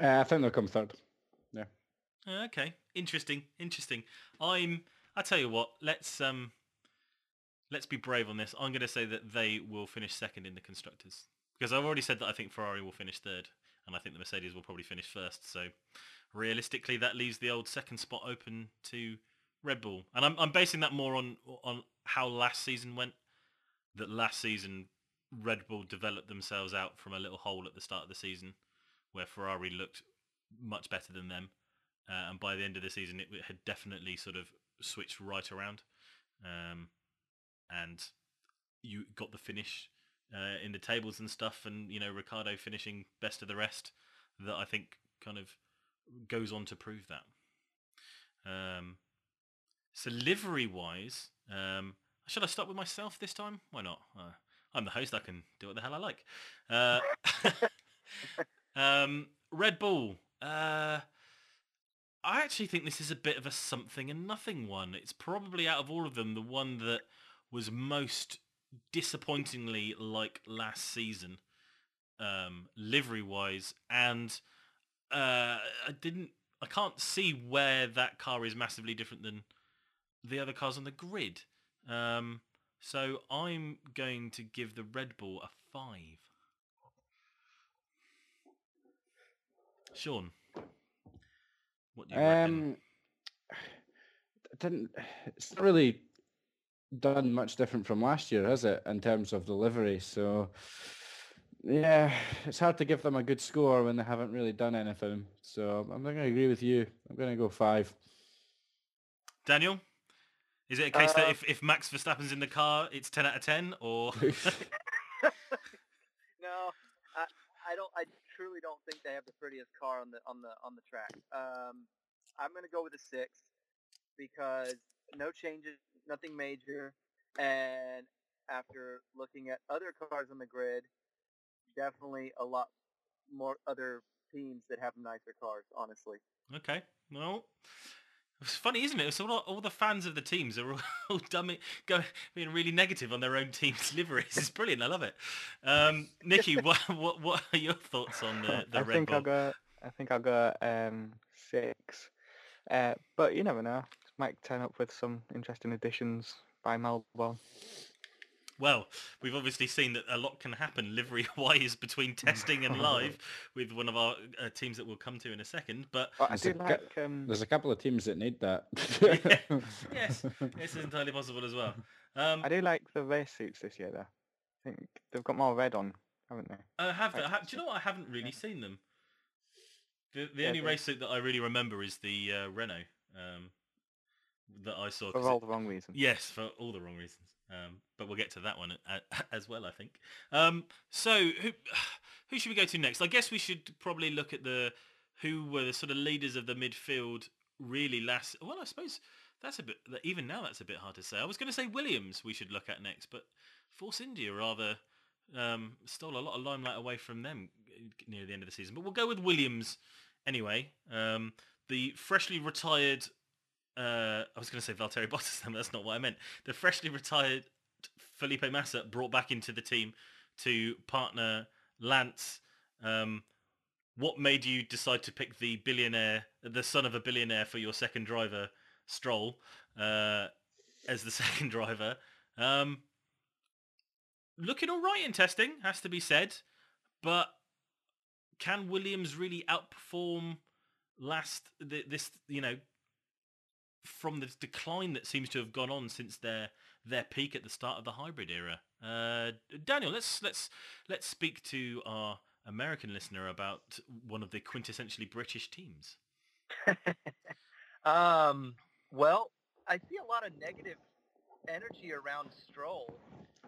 Uh, I think they'll come third. Uh, Okay, interesting, interesting. I'm. I tell you what. Let's um. Let's be brave on this. I'm going to say that they will finish second in the constructors because I've already said that I think Ferrari will finish third, and I think the Mercedes will probably finish first. So realistically, that leaves the old second spot open to Red Bull, and I'm I'm basing that more on on how last season went. That last season, Red Bull developed themselves out from a little hole at the start of the season, where Ferrari looked much better than them uh, and by the end of the season it had definitely sort of switched right around um, and you got the finish uh, in the tables and stuff and you know Ricciardo finishing best of the rest that I think kind of goes on to prove that. Um, so livery wise um, should I start with myself this time? Why not? Uh, I'm the host I can do what the hell I like. Uh, um, Red Bull uh, I actually think this is a bit of a something and nothing one. It's probably out of all of them the one that was most disappointingly like last season, um, livery wise, and uh, I didn't. I can't see where that car is massively different than the other cars on the grid. Um, so I'm going to give the Red Bull a five. Sean. What do you? Um, it didn't. It's not really done much different from last year, has it, in terms of delivery? So, yeah, it's hard to give them a good score when they haven't really done anything. So I'm not going to agree with you. I'm going to go five. Daniel, is it a case that Uh, if, if Max Verstappen's in the car, it's 10 out of 10, or... no, I, I don't. I truly don't think they have the prettiest car on the on the on the track. Um, I'm gonna go with a six because no changes, nothing major, and after looking at other cars on the grid, definitely a lot more other teams that have nicer cars. Honestly, Okay, well, it's funny, isn't it? It's all, all the fans of the teams are all, all dummy, go, being really negative on their own team's liveries. It's brilliant. I love it. Um, Nikki, what, what what are your thoughts on the, the I Red think Bull? I'll go. I think I'll go um, six. Uh, but you never know. Might turn up with some interesting additions by Melbourne. Well, we've obviously seen that a lot can happen livery-wise between testing and live with one of our uh, teams that we'll come to in a second. But But I There's do a ca- like. Um, There's a couple of teams that need that. yes, this is entirely possible as well. Um, I do like the race suits this year, though. I think they've got more red on, haven't they? I have. Right, I ha- do you know what? I haven't really seen them. The the Yeah, only they- race suit that I really remember is the uh, Renault um, that I saw For it- all the wrong reasons. Yes, for all the wrong reasons. Um, but we'll get to that one as well, I think. Um, so who who should we go to next? I guess we should probably look at the who were the sort of leaders of the midfield really last. Well, I suppose that's a bit even now that's a bit hard to say. I was going to say Williams we should look at next, but Force India rather um, stole a lot of limelight away from them near the end of the season. But we'll go with Williams anyway. Um, the freshly retired uh, I was going to say Valtteri Bottas, then that's not what I meant. The freshly retired Felipe Massa brought back into the team to partner Lance. Um, what made you decide to pick the billionaire, the son of a billionaire, for your second driver, Stroll, uh, as the second driver? Um, looking all right in testing, has to be said, but can Williams really outperform last th- this? You know, from the decline that seems to have gone on since their their peak at the start of the hybrid era. Uh, Daniel, let's let's let's speak to our American listener about one of the quintessentially British teams. um, well, I see a lot of negative energy around Stroll,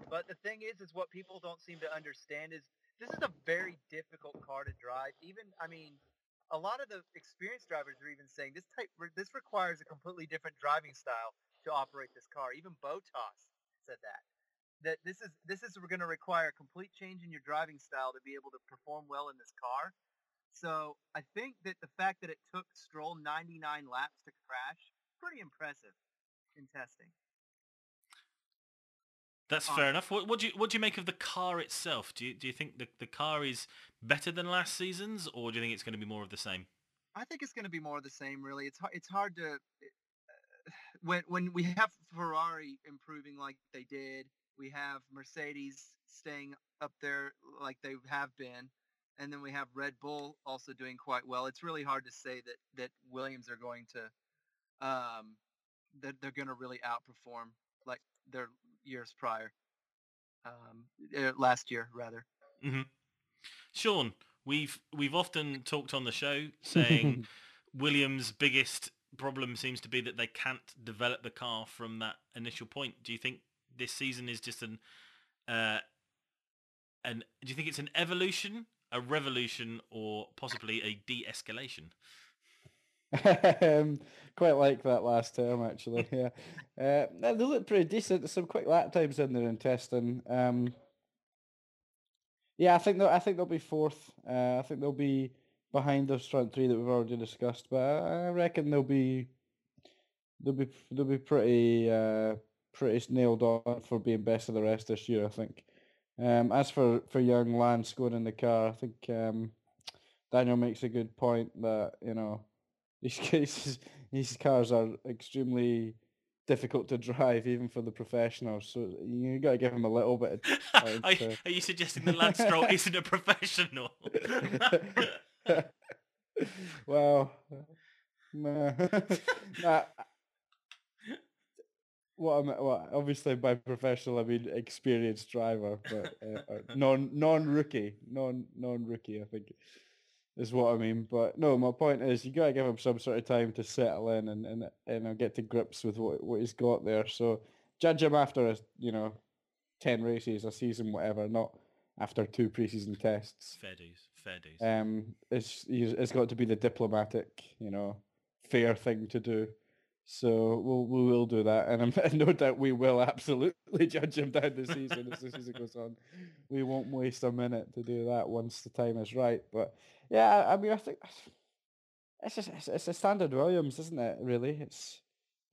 but the thing is, is what people don't seem to understand is this is a very difficult car to drive. Even, I mean, a lot of the experienced drivers are even saying this type this requires a completely different driving style to operate this car. Even Bottas said that that this is this is going to require a complete change in your driving style to be able to perform well in this car. So I think that the fact that it took Stroll 99 laps to crash, pretty impressive in testing. That's fair enough. What, what do you what do you make of the car itself? Do you do you think the the car is better than last season's, or do you think it's going to be more of the same? I think it's going to be more of the same. Really, it's hard. It's hard to uh, when when we have Ferrari improving like they did, we have Mercedes staying up there like they have been, and then we have Red Bull also doing quite well. It's really hard to say that that Williams are going to um that they're going to really outperform like their years prior. Um, uh, last year rather. hmm Sean, we've we've often talked on the show saying Williams' biggest problem seems to be that they can't develop the car from that initial point. Do you think this season is just an uh, an do you think it's an evolution, a revolution, or possibly a de-escalation? Um, quite like that last term actually. Yeah, uh, they look pretty decent. There's some quick lap times in there in testing. Um, yeah, I think they'll, I think they'll be fourth. Uh, I think they'll be behind those front three that we've already discussed, but I I reckon they'll be they'll be they'll be pretty uh, pretty nailed on for being best of the rest this year. I think. Um, as for for young Lance going in the car, I think um, Daniel makes a good point that you know these cases, these cars are extremely difficult to drive, even for the professionals. So you got to give him a little bit of time are, to. are you suggesting that Lance Stroll isn't a professional? well, nah. nah. What I'm, what obviously by professional I mean experienced driver, but uh, uh, non non rookie, non non rookie. I think is what I mean. But no, my point is you gotta give him some sort of time to settle in and and and get to grips with what what he's got there. So judge him after a you know ten races, a season, whatever, not after two preseason tests. fair dues, fair dues. Um, it's it's got to be the diplomatic, you know, fair thing to do. So we'll we will do that, and I'm no doubt we will absolutely judge him down the season as the season goes on. We won't waste a minute to do that once the time is right. But yeah, I- mean, I think it's just it's, it's a standard Williams, isn't it? Really, it's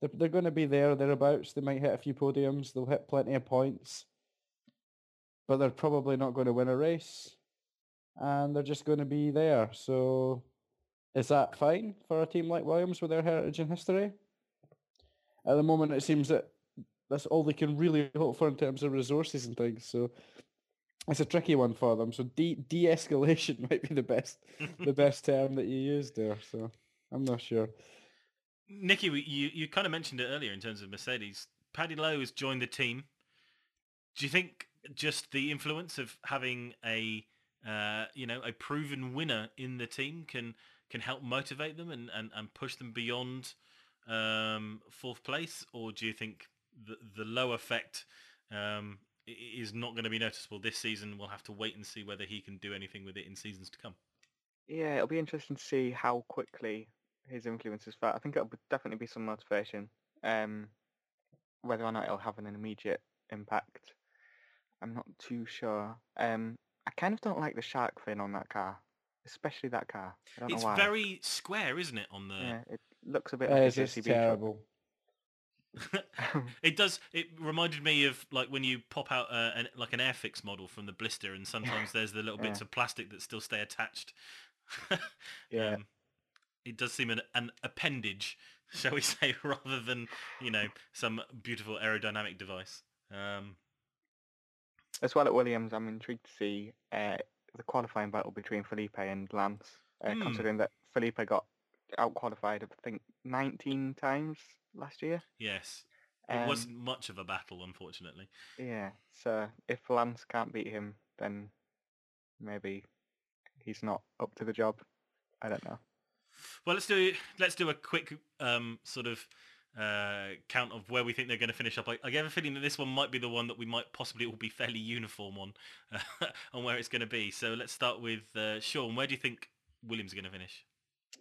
they're they're going to be there thereabouts. They might hit a few podiums. They'll hit plenty of points, but they're probably not going to win a race and they're just going to be there. So is that fine for a team like Williams with their heritage and history? At the moment, it seems that that's all they can really hope for in terms of resources and things. So it's a tricky one for them. So de de-escalation might be the best the best term that you use there. So I'm not sure. Nikki, you, you kind of mentioned it earlier in terms of Mercedes. Paddy Lowe has joined the team. Do you think just the influence of having a uh, you know a proven winner in the team can can help motivate them and, and, and push them beyond um, fourth place, or do you think the the Lowe effect um, is not going to be noticeable this season? We'll have to wait and see whether he can do anything with it in seasons to come. Yeah, it'll be interesting to see how quickly his influence is felt. I think it'll definitely be some motivation. Um, whether or not it'll have an immediate impact, I'm not too sure. Um, I kind of don't like the shark fin on that car, especially that car. I don't It's know why. very square, isn't it? On the yeah, it looks a bit like it's a just JCB terrible. it does. It reminded me of like when you pop out uh, an, like an Airfix model from the blister, and sometimes there's the little bits Yeah. of plastic that still stay attached. Yeah. Um, it does seem an, an appendage, shall we say, rather than you know some beautiful aerodynamic device. Um, As well at Williams, I'm intrigued to see uh, the qualifying battle between Felipe and Lance, uh, Hmm. considering that Felipe got out qualified, I think, 19 times last year. yes, it Um, wasn't much of a battle, unfortunately. Yeah, so if Lance can't beat him, then maybe he's not up to the job. I don't know. Well, let's do let's do a quick um, sort of uh, count of where we think they're going to finish up. I, I get a feeling that this one might be the one that we might possibly all be fairly uniform on on where it's going to be. So let's start with uh, Sean. Where do you think Williams are going to finish?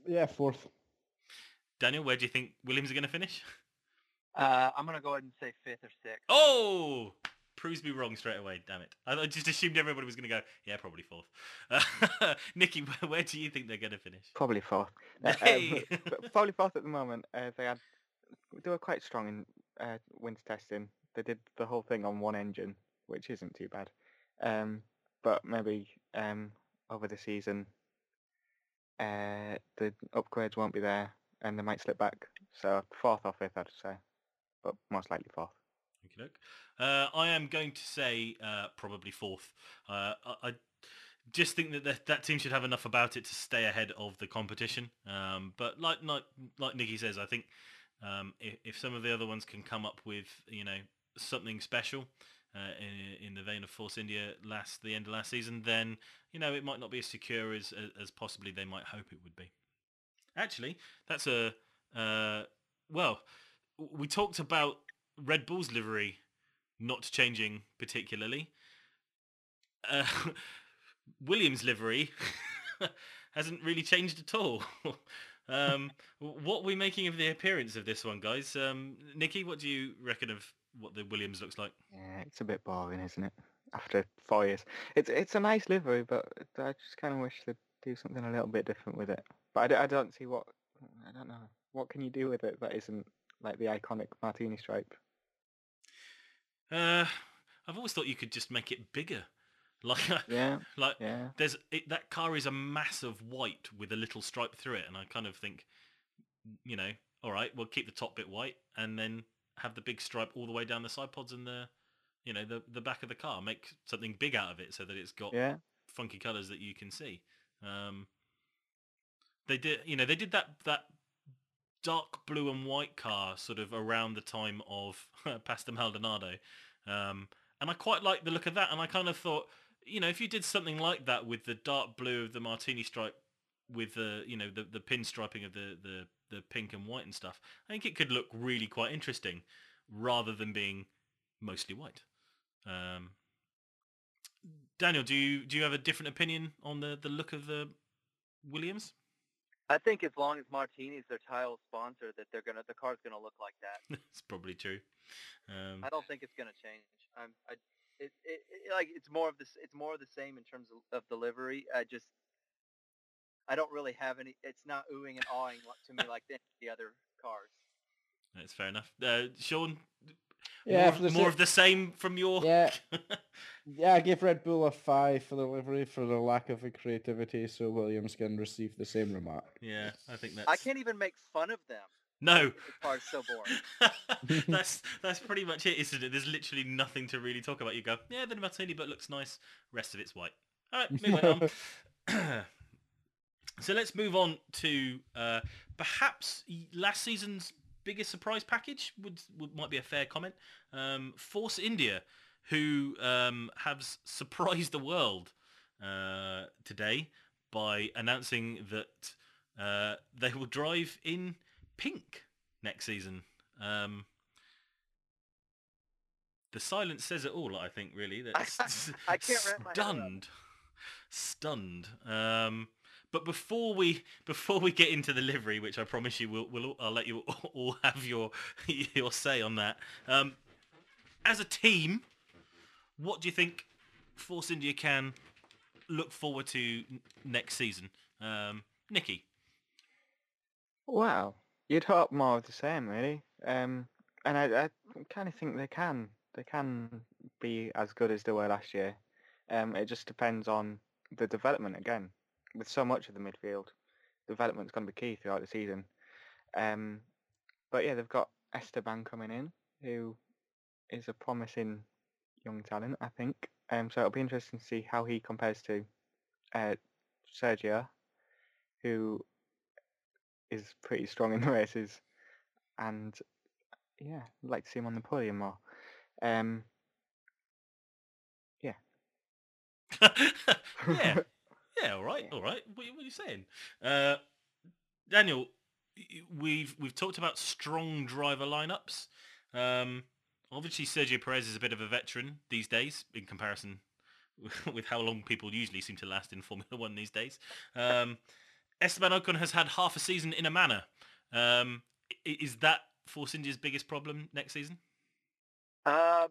Yeah, fourth. Daniel, where do you think Williams are going to finish? Uh, I'm gonna go ahead and say fifth or sixth. Oh, proves me wrong straight away. Damn it! I I just assumed everybody was going to go. Yeah, probably fourth. Uh, Nikki, where, where do you think they're going to finish? Probably fourth. Uh, um, Hey. but probably fourth at the moment. Uh, they had they were quite strong in uh, winter testing. They did the whole thing on one engine, which isn't too bad. Um, but maybe um, over the season, uh, the upgrades won't be there, and they might slip back. So fourth or fifth, I'd say, but most likely fourth. Doke. Uh, I am going to say uh, probably fourth. Uh, I, I just think that, that that team should have enough about it to stay ahead of the competition. Um, but like like like Nikki says, I think um, if, if some of the other ones can come up with you know something special uh, in, in the vein of Force India last the end of last season, then you know it might not be as secure as as, possibly they might hope it would be. Actually, that's a uh, well. We talked about Red Bull's livery not changing particularly. Uh, Williams' livery hasn't really changed at all. um, what are we making of the appearance of this one, guys? Um, Nikki, what do you reckon of what the Williams looks like? Yeah, it's a bit boring, isn't it? After four years, it's it's a nice livery, but I just kind of wish they'd do something a little bit different with it. But I, d- I don't see what I don't know. What can you do with it that isn't like the iconic martini stripe? Uh, I've always thought you could just make it bigger. Like, Yeah, like yeah. there's it, that car is a mass of white with a little stripe through it, and I kind of think, you know, all right, we'll keep the top bit white and then have the big stripe all the way down the side pods and the, you know, the the back of the car. Make something big out of it so that it's got Yeah, funky colours that you can see. Um, they did, you know, they did that that dark blue and white car sort of around the time of Pastor Maldonado, um, and I quite like the look of that. And I kind of thought, you know, if you did something like that with the dark blue of the martini stripe, with the you know the the pinstriping of the the the pink and white and stuff, I think it could look really quite interesting, rather than being mostly white. Um, Daniel, do you do you have a different opinion on the, the look of the Williams? I think as long as Martini's their title sponsor, that they're gonna the car's gonna look like that. it's probably true. Um, I don't think it's gonna change. I'm, I, it, it, it, like it's more of this. It's more of the same in terms of, of delivery. I just, I don't really have any. It's not oohing and awing to me like the, the other cars. that's fair enough. Uh, Sean, Yeah, more, the more sa- of the same from your. Yeah. Yeah, I give Red Bull a five for the livery for the lack of the creativity, so Williams can receive the same remark. yeah, I think that's. I can't even make fun of them. No, The car's so boring. that's that's pretty much it, isn't it? There's literally nothing to really talk about. You go, yeah, the martini, but looks nice. Rest of it's white. All right, moving on. so let's move on to uh, perhaps last season's biggest surprise package would, would might be a fair comment. Um, Force India, who um, have surprised the world uh, today by announcing that uh, they will drive in pink next season. Um, the silence says it all, I think, really. That's I can't wrap my head around stunned, stunned. Um, but before we before we get into the livery, which I promise you, we'll, we'll I'll let you all have your your say on that. Um, as a team, what do you think Force India can look forward to next season? Um, Nikki, Wow, you'd hope more of the same, really. Um, and I, I kind of think they can. They can be as good as they were last year. Um, it just depends on the development again. With so much of the midfield, development's going to be key throughout the season. Um, but yeah, they've got Esteban coming in, who is a promising young talent, I think. Um, so it'll be interesting to see how he compares to uh, Sergio, who is pretty strong in the races, and yeah, I'd like to see him on the podium more. Um, yeah, yeah, all right, Yeah. all right. What, what are you saying, uh, Daniel? y- y- We've we've talked about strong driver lineups. Um, obviously, Sergio Perez is a bit of a veteran these days in comparison with how long people usually seem to last in Formula One these days. Um, Esteban Ocon has had half a season in a Manor. Um, is that Force India's biggest problem next season? Um,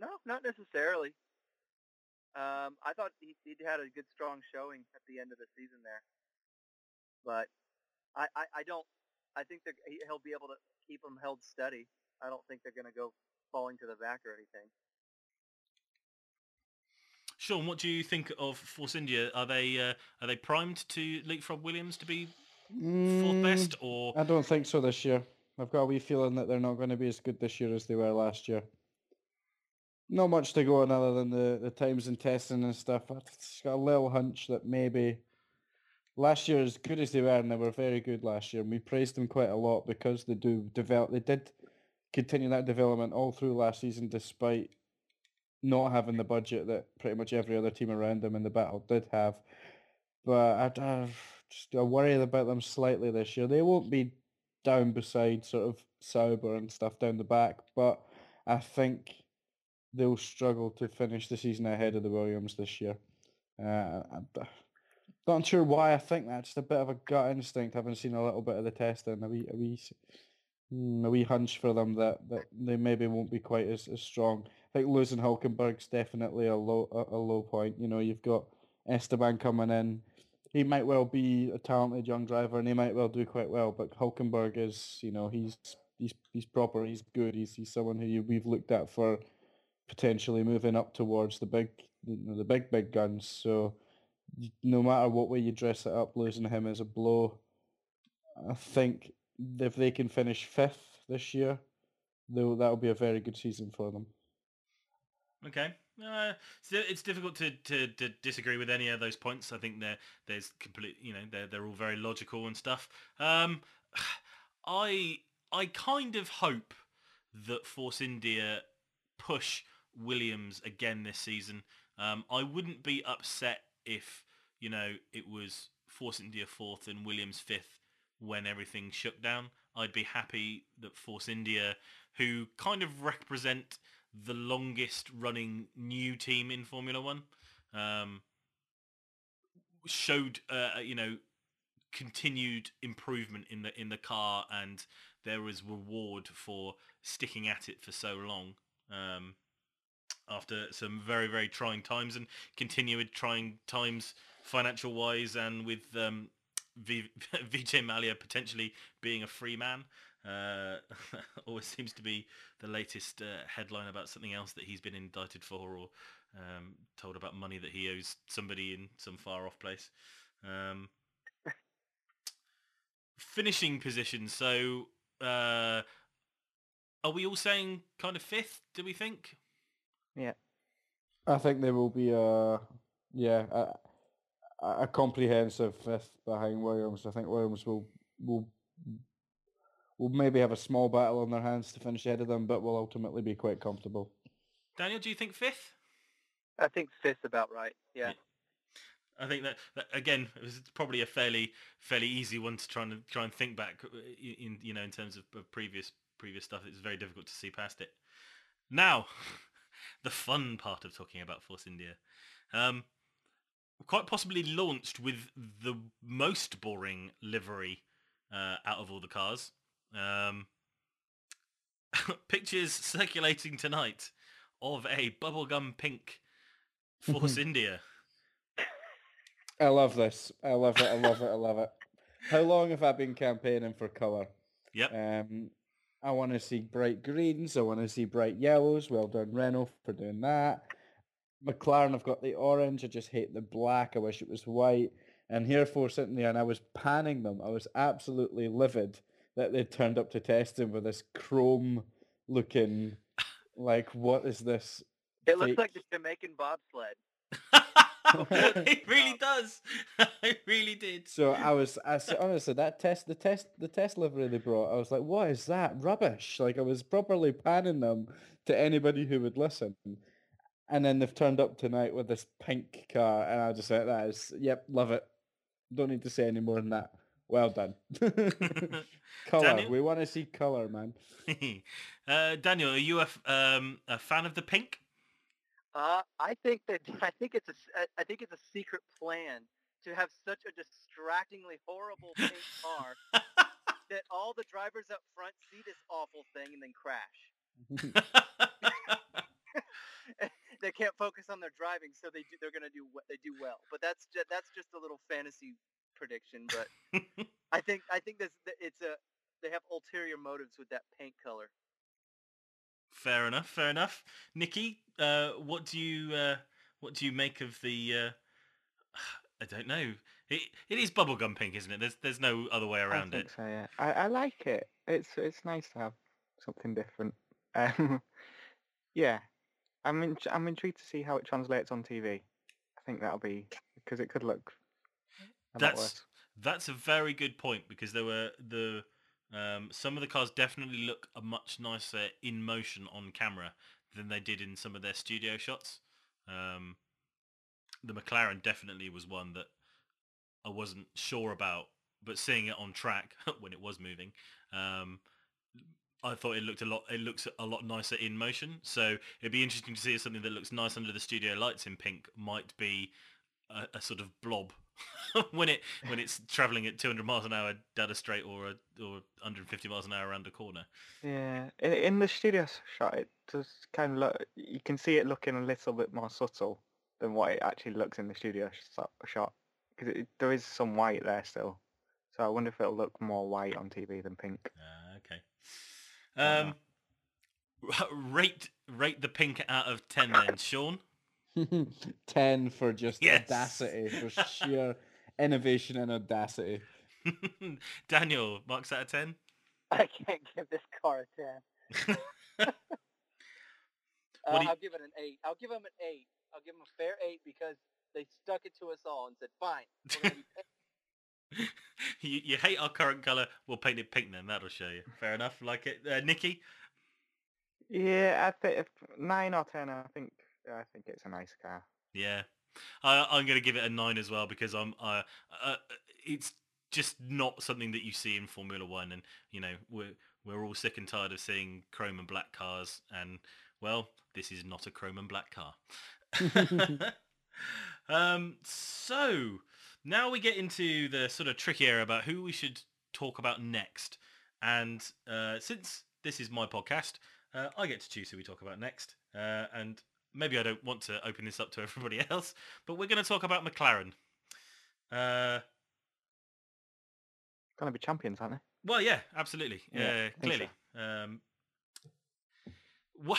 no, not necessarily. Um, I thought he, he had a good, strong showing at the end of the season there. But I, I, I don't. I think they're, he, he'll be able to keep them held steady. I don't think they're going to go falling to the back or anything. Sean, what do you think of Force India? Are they uh, are they primed to leapfrog Williams to be fourth Mm, best, or I don't think so this year. I've got a wee feeling that they're not going to be as good this year as they were last year. Not much to go on other than the, the times and testing and stuff. I've just got a little hunch that maybe last year, as good as they were, and they were very good last year, and we praised them quite a lot because they do develop. They did continue that development all through last season, despite not having the budget that pretty much every other team around them in the battle did have. But I, I just I worry about them slightly this year. They won't be down beside sort of Sauber and stuff down the back, but I think they'll struggle to finish the season ahead of the Williams this year. Uh, I'm not sure why I think that. Just a bit of a gut instinct, having seen a little bit of the testing, a wee, a wee, mm, a wee hunch for them that, that they maybe won't be quite as, as strong. I think losing Hulkenberg's definitely a low a, a low point. You know, you've got Esteban coming in. He might well be a talented young driver, and he might well do quite well. But Hulkenberg is, you know, he's he's he's proper. He's good. He's he's someone who you, we've looked at for potentially moving up towards the big you know, the big big guns. So no matter what way you dress it up, losing him is a blow. I think if they can finish fifth this year, though that'll be a very good season for them. Okay. Uh, it's difficult to, to, to disagree with any of those points. I think there there's complete you know they're they're all very logical and stuff. Um, I I kind of hope that Force India push Williams again this season. Um, I wouldn't be upset if you know it was Force India fourth and Williams fifth when everything shook down. I'd be happy that Force India, who kind of represent the longest running new team in Formula One, um, showed uh, you know continued improvement in the in the car, and there was reward for sticking at it for so long. Um, after some very very trying times and continued trying times financial wise and with um, Vijay Mallya potentially being a free man. Uh, always seems to be the latest uh, headline about something else that he's been indicted for or um, told about money that he owes somebody in some far off place. Um, finishing position. So uh, are we all saying kind of fifth? Do we think? I think there will be a yeah a, a a comprehensive fifth behind Williams. I think Williams will will will maybe have a small battle on their hands to finish ahead of them, but will ultimately be quite comfortable. Daniel, do you think fifth? I think fifth about right. Yeah. I think that, that again it was probably a fairly fairly easy one to try and try and think back uh, in, in you know in terms of, of previous previous stuff. It's very difficult to see past it. Now, the fun part of talking about Force India, um, quite possibly launched with the most boring livery uh, out of all the cars. Um, pictures circulating tonight of a bubblegum pink Force India. I love this. I love it. I love it. I love it. How long have I been campaigning for colour? Yep. Um, I want to see bright greens. I want to see bright yellows. Well done, Renault, for doing that. McLaren I've got the orange. I just hate the black. I wish it was white. And here for sitting there, and I was panning them. I was absolutely livid that they turned up to testing with this chrome-looking, like, what is this? It looks like the Jamaican bobsled. it really does. it really did. So I was, I honestly, that test, the test, the test livery they brought, I was like, what is that rubbish? Like I was properly panning them to anybody who would listen. And then they've turned up tonight with this pink car, and I just said, that is, yep, love it. Don't need to say any more than that. Well done. color. Daniel? We want to see color, man. uh, Daniel, are you a, um, a fan of the pink? Uh, I think that I think it's a I- think it's a secret plan to have such a distractingly horrible pink car that all the drivers up front see this awful thing and then crash. they can't focus on their driving, so they do, they're gonna do what they do well. But that's just, that's just a little fantasy prediction. But I think I think this it's a they have ulterior motives with that paint color. Fair enough. Fair enough. Nikki, uh, what do you uh, what do you make of the? Uh, I don't know. It it is bubblegum pink, isn't it? There's there's no other way around I it. so, yeah. I, I like it. It's it's nice to have something different. Um, yeah, I'm in, I'm intrigued to see how it translates on TV. I think that'll be because it could look That's worse. that's a very good point because there were the um, some of the cars definitely look a much nicer in motion on camera than they did in some of their studio shots. Um, the McLaren definitely was one that I wasn't sure about, but seeing it on track when it was moving, um, I thought it looked a lot. It looks a lot nicer in motion. So it'd be interesting to see if something that looks nice under the studio lights in pink might be a, a sort of blob when it when it's traveling at 200 miles an hour down a straight or a, or 150 miles an hour around a corner. Yeah, in, in the studio shot, it does kind of look. You can see it looking a little bit more subtle than what it actually looks in the studio shot because there is some white there still. So I wonder if it'll look more white on TV than pink. Uh, okay. Um, rate rate the pink out of 10 then, Sean. 10 for just Yes. audacity, for sheer innovation and audacity. Daniel, marks out of 10. I can't give this car a ten. Uh, you- I'll give it an eight. I'll give them an eight. I'll give them a fair eight because they stuck it to us all and said, "Fine, we're gonna be you, you hate our current colour, we'll paint it pink then, that'll show you. Fair enough, like it. Uh, Nikki? Yeah, I think if nine or ten. I think I think it's a nice car. Yeah, I, I'm going to give it a nine as well because I'm. Uh, uh, it's just not something that you see in Formula One, and you know we're we're all sick and tired of seeing chrome and black cars, and well, this is not a chrome and black car. um, so now we get into the sort of tricky area about who we should talk about next, and uh, since this is my podcast, uh, I get to choose who we talk about next, uh, and maybe I don't want to open this up to everybody else, but we're going to talk about McLaren. Uh, Gonna be champions, aren't they? well, yeah, absolutely. Yeah, think clearly. Um, wha-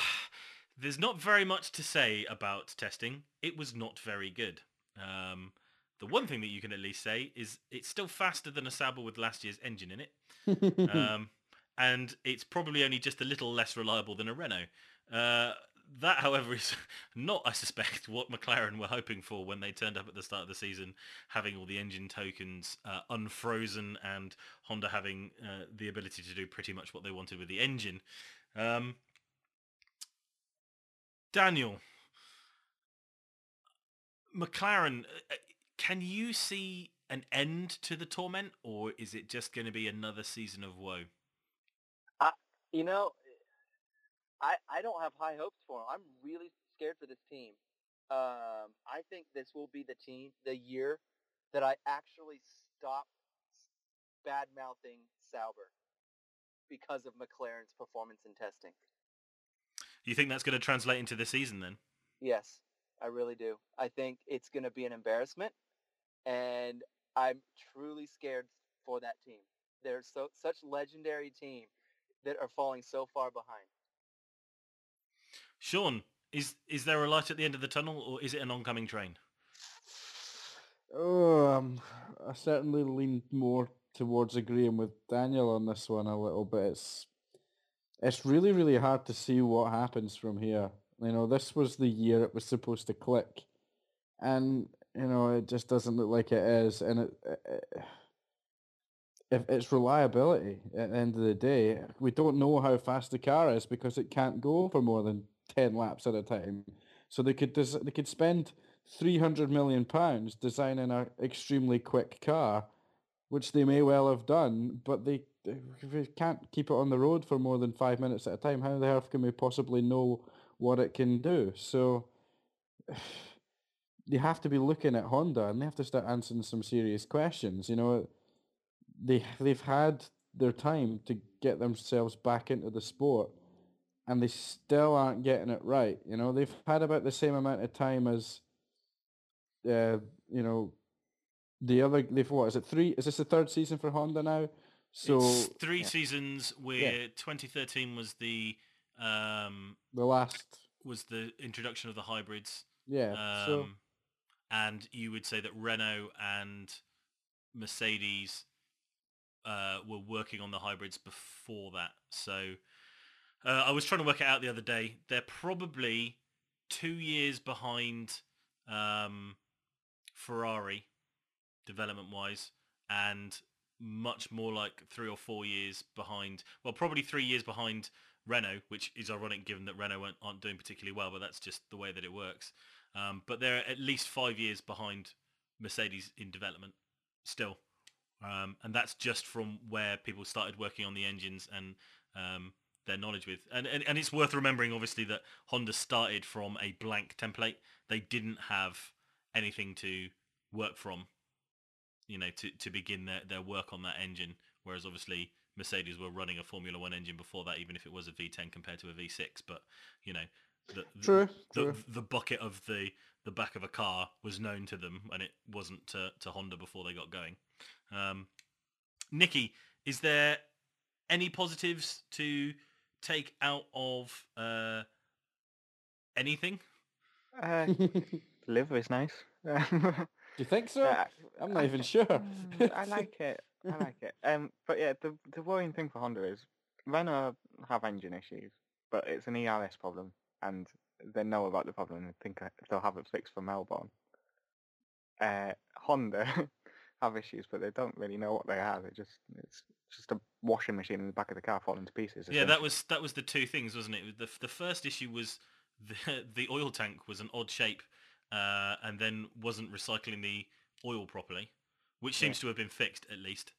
there's not very much to say about testing. It was not very good. Um, the one thing that you can at least say is it's still faster than a Sauber with last year's engine in it. um, and it's probably only just a little less reliable than a Renault. Uh, that, however, is not, I suspect, what McLaren were hoping for when they turned up at the start of the season, having all the engine tokens uh, unfrozen and Honda having uh, the ability to do pretty much what they wanted with the engine. Um, Daniel, McLaren, uh, uh, can you see an end to the torment, or is it just going to be another season of woe? You know, I I don't have high hopes for them. I'm really scared for this team. Um, I think this will be the team, the year that I actually stop bad mouthing Sauber because of McLaren's performance in testing. You think that's going to translate into the season then? Yes, I really do. I think it's going to be an embarrassment, and I'm truly scared for that team. They're so such legendary team that are falling so far behind. Sean, is is there a light at the end of the tunnel, or is it an oncoming train? Oh, um, I certainly lean more towards agreeing with Daniel on this one a little bit. It's it's really really hard to see what happens from here. You know, this was the year it was supposed to click, and you know it just doesn't look like it is. And it, it if it's reliability at the end of the day, we don't know how fast the car is because it can't go for more than ten laps at a time. So they could des- they could spend three hundred million pounds designing an extremely quick car, which they may well have done, but they, they can't keep it on the road for more than five minutes at a time. How the hell can we possibly know what it can do? So they have to be looking at Honda and they have to start answering some serious questions. You know, they they've had their time to get themselves back into the sport, and they still aren't getting it right. You know, they've had about the same amount of time as, uh, you know, the other. They've what is it three? Is this the third season for Honda now? So it's three yeah. seasons where 2013 was the um, the last, was the introduction of the hybrids. yeah. Um, so and you would say that Renault and Mercedes uh, were working on the hybrids before that. So uh, I was trying to work it out the other day. They're probably two years behind um, Ferrari development-wise, and much more like three or four years behind. Well, probably three years behind Renault, which is ironic given that Renault aren't- aren't doing particularly well, but that's just the way that it works. Um, but they're at least five years behind Mercedes in development still. Um, and that's just from where people started working on the engines and um, their knowledge with. And, and, and it's worth remembering, obviously, that Honda started from a blank template. They didn't have anything to work from, you know, to, to begin their, their work on that engine. Whereas obviously Mercedes were running a Formula One engine before that, even if it was a V10 compared to a V6. But, you know, the, True, the, true. the bucket of the the back of a car was known to them, and it wasn't to, to Honda before they got going. Um, Nikki, is there any positives to take out of uh, anything? Uh, liver is nice. Do you think so? Uh, I'm not I- even sure. Mm, I like it. I like it. Um, but yeah, the the worrying thing for Honda is Renault have engine issues, but it's an ERS problem, and they know about the problem and think they'll have it fixed for Melbourne. Uh, Honda have issues, but they don't really know what they have. It just it's just a washing machine in the back of the car falling to pieces. Yeah, that was that was the two things, wasn't it? The the first issue was the the oil tank was an odd shape, uh, and then wasn't recycling the oil properly, which Yeah. seems to have been fixed at least.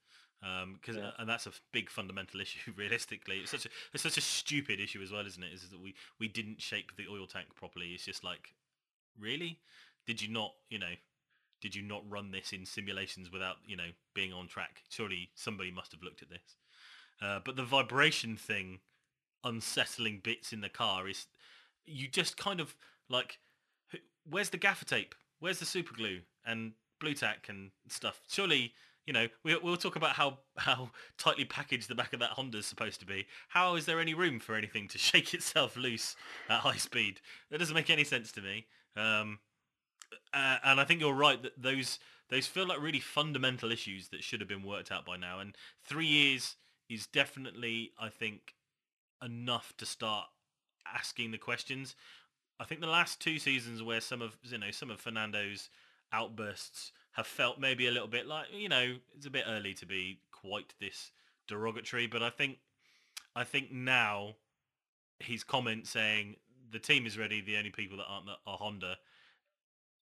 Um 'cause Yeah. and that's a big fundamental issue. Realistically, it's such a it's such a stupid issue as well, isn't it? Is that we we didn't shape the oil tank properly. It's just like, really, did you not, you know, did you not run this in simulations without you know being on track? Surely somebody must have looked at this. Uh, but the vibration thing, unsettling bits in the car is, you just kind of like, where's the gaffer tape? Where's the super glue and blue tack and stuff? Surely, you know, we, we'll talk about how how tightly packaged the back of that Honda is supposed to be. How is there any room for anything to shake itself loose at high speed? That doesn't make any sense to me. Um, uh, and I think you're right that those those feel like really fundamental issues that should have been worked out by now. And three years is definitely, I think, enough to start asking the questions. I think the last two seasons where some of you know some of Fernando's outbursts have felt maybe a little bit like you know it's a bit early to be quite this derogatory, but I think I think now his comment saying the team is ready, the only people that aren't are Honda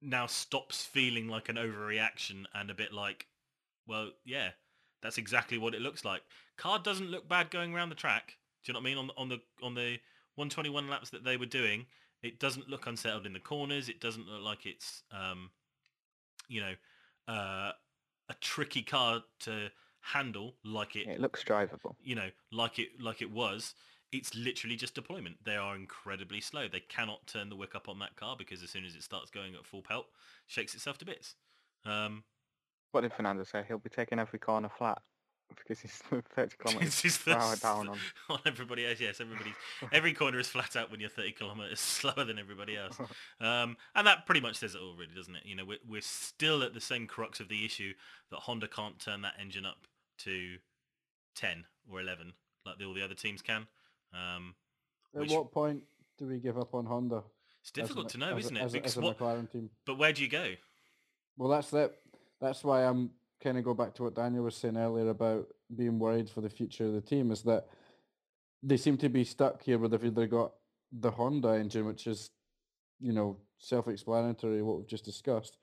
now stops feeling like an overreaction and a bit like, well, yeah, that's exactly what it looks like. Car doesn't look bad going around the track. Do you know what I mean? On the on the on the 121 laps that they were doing, it doesn't look unsettled in the corners. It doesn't look like it's um, you know, uh, a tricky car to handle like it It looks drivable. you know, like it like it was, it's literally just deployment. They are incredibly slow. They cannot turn the wick up on that car because as soon as it starts going at full pelt, shakes itself to bits. Um, What did Fernando say? He'll be taking every corner flat because he's 30 kilometers it's per hour down on. on everybody else. Yes, everybody's every corner is flat out when you're 30 kilometers slower than everybody else. Um, and that pretty much says it all, really, doesn't it? You know, we're, we're still at the same crux of the issue that Honda can't turn that engine up to 10 or 11 like the, all the other teams can. Um, At Which- what point do we give up on Honda? it's difficult as to know, as isn't it? As, a, as a what, McLaren team. but where do you go? Well, that's that. That's why I'm kind of go back to what Daniel was saying earlier about being worried for the future of the team. Is that they seem to be stuck here where they've either got the Honda engine, which is, you know, self-explanatory what we've just discussed,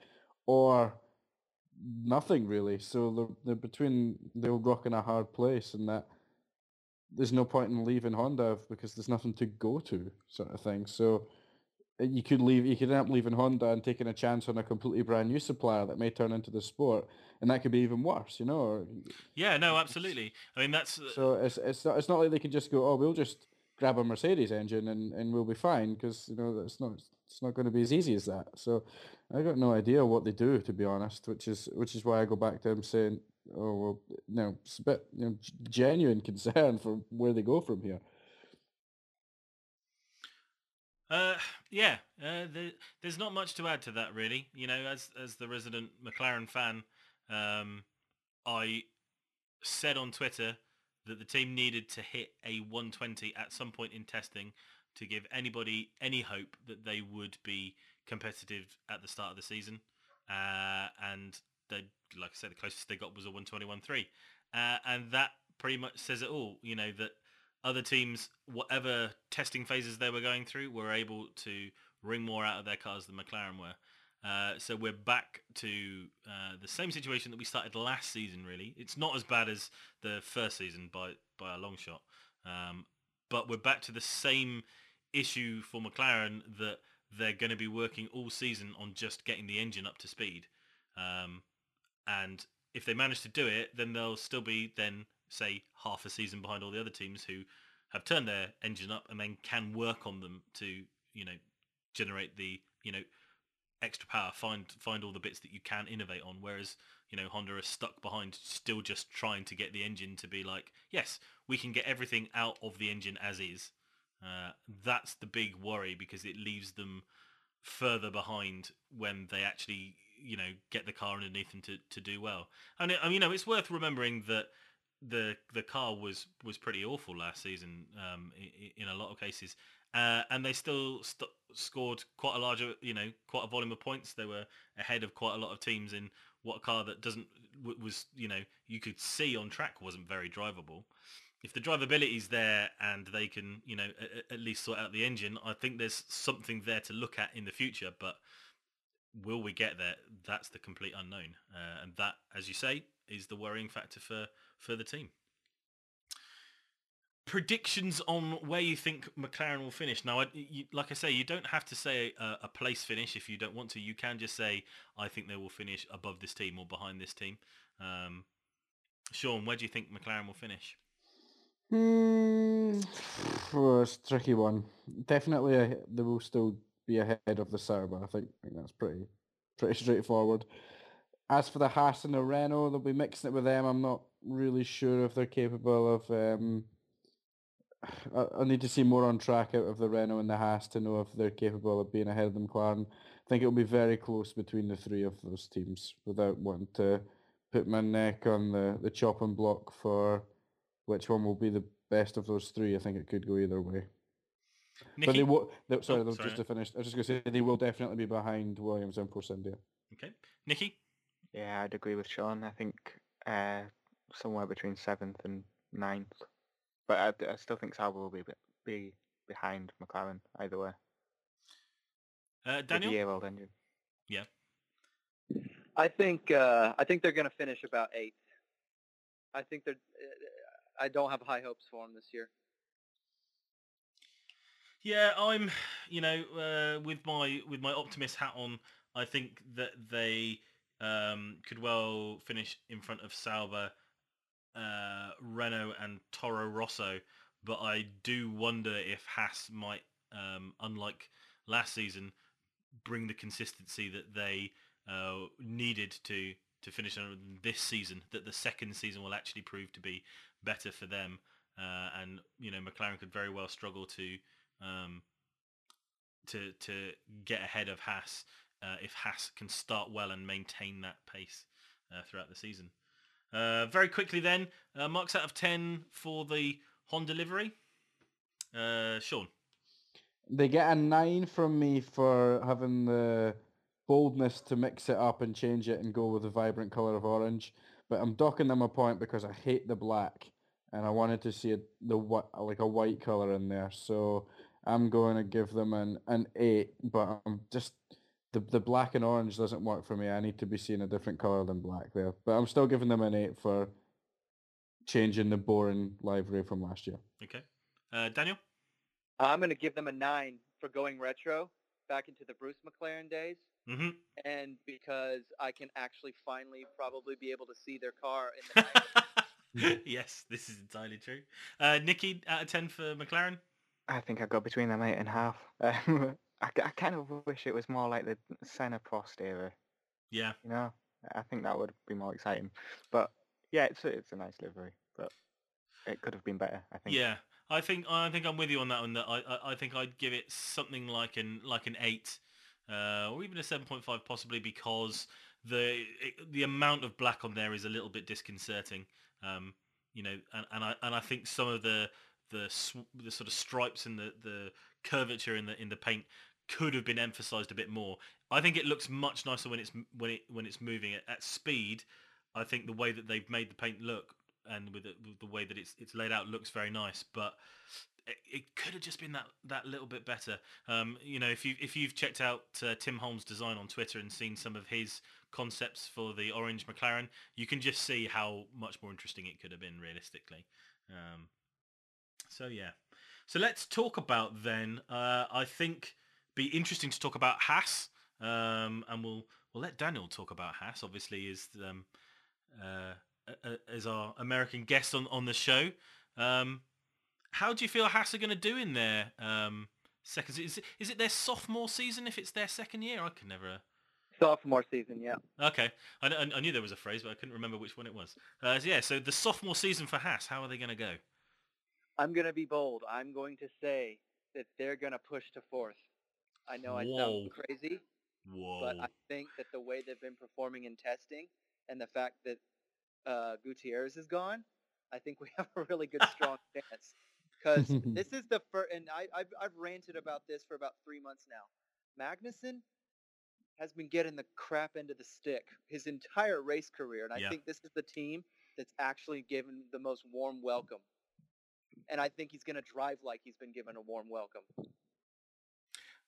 or nothing really. So they're, they're between they're rock in a hard place, and that there's no point in leaving Honda because there's nothing to go to, sort of thing. So you could leave, you could end up leaving Honda and taking a chance on a completely brand new supplier that may turn into the sport, and that could be even worse, you know. Or, Yeah, no, absolutely. I mean, that's uh, so it's it's not it's not like they can just go, oh, we'll just grab a Mercedes engine and, and we'll be fine because you know it's not it's not going to be as easy as that. So I got no idea what they do to be honest, which is which is why I go back to them saying, oh well, you no, it's a bit you know genuine concern for where they go from here. Uh, yeah, uh, the, there's not much to add to that, really. You know, as as the resident McLaren fan, um, I said on Twitter that the team needed to hit a 120 at some point in testing to give anybody any hope that they would be competitive at the start of the season. Uh, and they, like I said, the closest they got was a 121.3, uh, and that pretty much says it all. You know that other teams, whatever testing phases they were going through, were able to wring more out of their cars than McLaren were. Uh, so we're back to uh, the same situation that we started last season. Really, it's not as bad as the first season by by a long shot, um, but we're back to the same issue for McLaren that they're going to be working all season on just getting the engine up to speed. Um, and if they manage to do it, then they'll still be then say half a season behind all the other teams who have turned their engine up and then can work on them to you know generate the you know extra power find find all the bits that you can innovate on. Whereas you know honda are stuck behind still just trying to get the engine to be like yes we can get everything out of the engine as is. Uh, that's the big worry because it leaves them further behind when they actually you know get the car underneath them to, to do well. And it, I mean, you know it's worth remembering that the the car was was pretty awful last season um, in, in a lot of cases, uh, and they still st- scored quite a larger, you know, quite a volume of points. They were ahead of quite a lot of teams in what a car that doesn't was, you know, you could see on track wasn't very drivable. If the drivability's there and they can, you know, a- at least sort out the engine, I think there's something there to look at in the future. But will we get there? That's the complete unknown, uh, and that, as you say, is the worrying factor for for the team. Predictions on where you think McLaren will finish. Now, I, you, like I say, you don't have to say a, a, place finish if you don't want to. You can just say, I think they will finish above this team or behind this team. Um, Sean, where do you think McLaren will finish? Hmm, oh, it's a tricky one. Definitely, a, they will still be ahead of the Sauber. I think, I think that's pretty pretty straightforward. As for the Haas and the Renault, they'll be mixing it with them. I'm not really sure if they're capable of. Um, I, I need to see more on track out of the Renault and the Haas to know if they're capable of being ahead of the McLaren. I think it'll be very close between the three of those teams without wanting to put my neck on the, the chopping block for which one will be the best of those three. I think it could go either way. Nikki? But they will. They, sorry, Oh, they'll sorry. just to finish. I was just going to say they will definitely be behind Williams and Force India. Okay, Nikki. Yeah, I'd agree with Sean. I think uh, somewhere between seventh and ninth. But I, I still think Sauber will be be- be behind McLaren either way. Uh, Daniel. the year-old engine. I think uh, I think they're going to finish about eighth. I think they're. uh, I don't have high hopes for them this year. Yeah, I'm. You know, uh, with my with my optimist hat on, I think that they um, could well finish in front of Sauber, uh, Renault, and Toro Rosso. But I do wonder if Haas might, um, unlike last season, bring the consistency that they uh, needed to to finish this season. That the second season will actually prove to be better for them, uh, and you know McLaren could very well struggle to um, to to get ahead of Haas uh, if Haas can start well and maintain that pace uh, throughout the season. Uh, very quickly then, uh, marks out of 10 for the Honda livery. Uh, Sean. They get a nine from me for having the boldness to mix it up and change it and go with the vibrant color of orange. But I'm docking them a point because I hate the black, and I wanted to see a, the like a white color in there. So I'm going to give them an an eight. But I'm just the the black and orange doesn't work for me. I need to be seeing a different color than black there. But I'm still giving them an eight for changing the boring livery from last year. Okay. Uh, Daniel. I'm going to give them a nine for going retro back into the Bruce McLaren days, hmm and because I can actually finally probably be able to see their car in the night. yes, this is entirely true. Uh, Nikki, out of 10 for McLaren? I think I got go between them eight and a half. Um, I, I kind of wish it was more like the Senna Prost era. Yeah. You know, I think that would be more exciting. But yeah, it's a, it's a nice livery, but it could have been better. I think. Yeah, I think I think I'm with you on that one. That I, I, I think I'd give it something like an like an eight, uh, or even a seven point five, possibly because the it, the amount of black on there is a little bit disconcerting. Um, you know, and, and I and I think some of the the sw- the sort of stripes and the the curvature in the in the paint could have been emphasized a bit more. I think it looks much nicer when it's when it when it's moving at, at speed. I think the way that they've made the paint look and with the, with the way that it's it's laid out looks very nice, but it, it could have just been that that little bit better. Um, you know, if you if you've checked out uh, Tim Holmes' design on Twitter and seen some of his concepts for the orange McLaren, you can just see how much more interesting it could have been realistically. Um, so yeah, so let's talk about then. Uh, I think be interesting to talk about Haas, um, and we'll we'll let Daniel talk about Haas. Obviously, is um, uh, as our American guest on on the show. Um, how do you feel Haas are going to do in their um, second? se- Is it, is it their sophomore season? If it's their second year, I can never. Sophomore season, yeah. Okay, I, kn- I knew there was a phrase, but I couldn't remember which one it was. Uh, yeah, so the sophomore season for Haas, how are they going to go? I'm going to be bold. I'm going to say that they're going to push to fourth. I know I Whoa. sound crazy, Whoa! but I think that the way they've been performing in testing and the fact that uh, Gutierrez is gone, I think we have a really good strong chance. Because this is the first, and I, I've, I've ranted about this for about three months now. Magnussen has been getting the crap end of the stick his entire race career, and I Yeah. think this is the team that's actually given the most warm welcome. And I think he's going to drive like he's been given a warm welcome.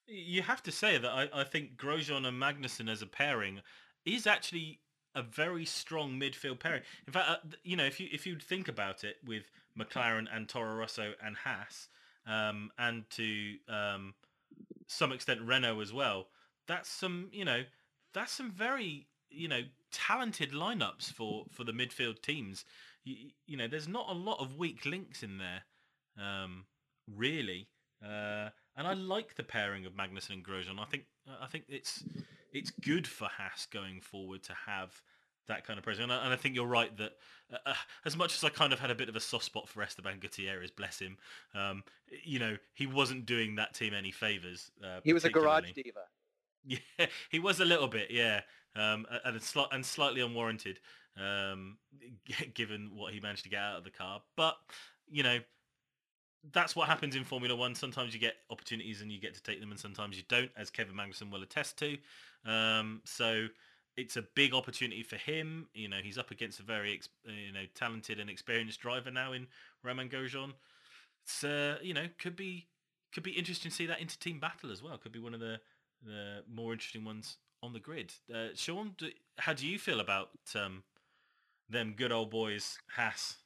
You have to say that I, I think Grosjean and Magnussen as a pairing is actually a very strong midfield pairing. In fact, uh, you know, if you if you think about it, with McLaren and Toro Rosso and Haas, um, and to um, some extent Renault as well, that's some you know that's some very you know talented lineups for for the midfield teams. You, you know, there's not a lot of weak links in there, um, really. Uh, and I like the pairing of Magnussen and Grosjean. I think I think it's it's good for Haas going forward to have that kind of presence. And I, and I think you're right that uh, uh, as much as I kind of had a bit of a soft spot for Esteban Gutierrez, bless him, um, you know, he wasn't doing that team any favors. Uh, He was a garage diva. Yeah, he was a little bit, yeah, um, and, sli- and slightly unwarranted, um, given what he managed to get out of the car. But you know, that's what happens in Formula One. Sometimes you get opportunities and you get to take them, and sometimes you don't, as Kevin Magnussen will attest to. Um, so it's a big opportunity for him. You know, he's up against a very you know talented and experienced driver now in Romain Grosjean. So uh, you know could be could be interesting to see that inter-team battle as well. Could be one of the the more interesting ones on the grid. Uh, Sean, do, how do you feel about um, them good old boys, Haas?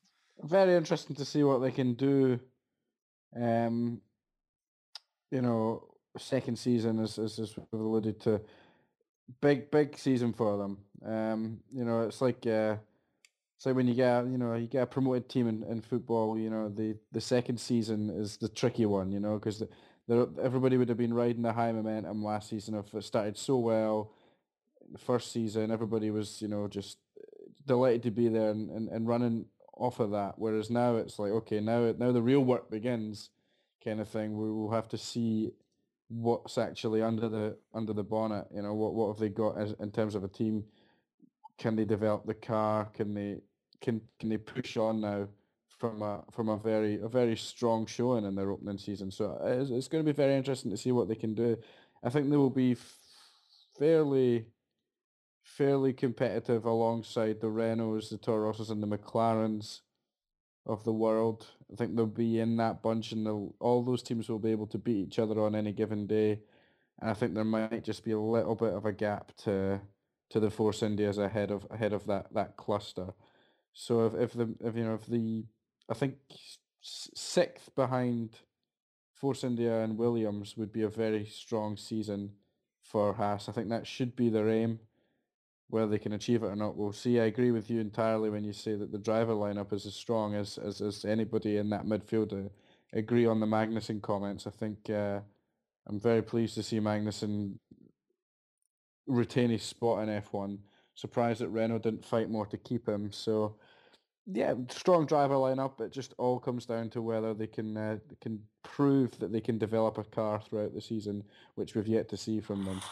Very interesting to see what they can do. Um, you know, second season as as, as we've alluded to, big big season for them. Um, you know, it's like uh, it's like when you get you know you get a promoted team in, in football. You know, the the second season is the tricky one. You know, because the, the, everybody would have been riding the high momentum last season if it started so well. The first season, everybody was you know just delighted to be there and, and, and running off of that. Whereas now it's like, okay, now now the real work begins, kind of thing. We will have to see what's actually under the under the bonnet. You know, what what have they got as in terms of a team? Can they develop the car? Can they can can they push on now from a from a very a very strong showing in their opening season? So it's, it's going to be very interesting to see what they can do. I think they will be fairly fairly competitive alongside the Renaults, the Toro and the McLarens of the world. I think they'll be in that bunch, and all those teams will be able to beat each other on any given day. And I think there might just be a little bit of a gap to to the Force Indias ahead of ahead of that that cluster. So if if the if you know if the I think sixth behind Force India and Williams would be a very strong season for Haas. I think that should be their aim. Whether they can achieve it or not, we'll see. I agree with you entirely when you say that the driver lineup is as strong as as, as anybody in that midfield. I agree on the Magnussen comments. I think uh, I'm very pleased to see Magnussen retain his spot in F1. Surprised that Renault didn't fight more to keep him. So, yeah, strong driver lineup. It just all comes down to whether they can uh, can prove that they can develop a car throughout the season, which we've yet to see from them.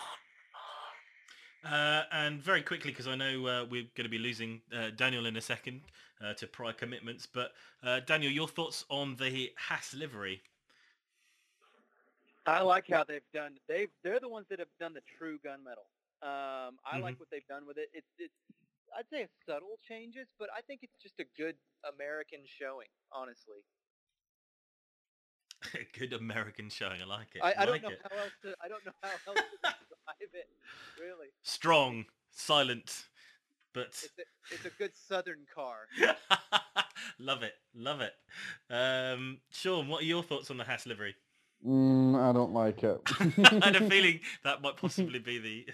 Uh, and very quickly, because I know uh, we're going to be losing uh, Daniel in a second uh, to prior commitments, but uh, Daniel, your thoughts on the Haas livery? I like how they've done. They've they're the ones that have done the true gunmetal. Um, I like what they've done with it. It's it's I'd say subtle changes, but I think it's just a good American showing. Honestly, Good American showing. I like it. I, I don't like know it. how else to I don't know how else to describe it. Really, Strong, silent, but it's a it's a good Southern car. love it, love it. Um, Sean, what are your thoughts on the Haas livery? Mm, I don't like it. I had a feeling that might possibly be the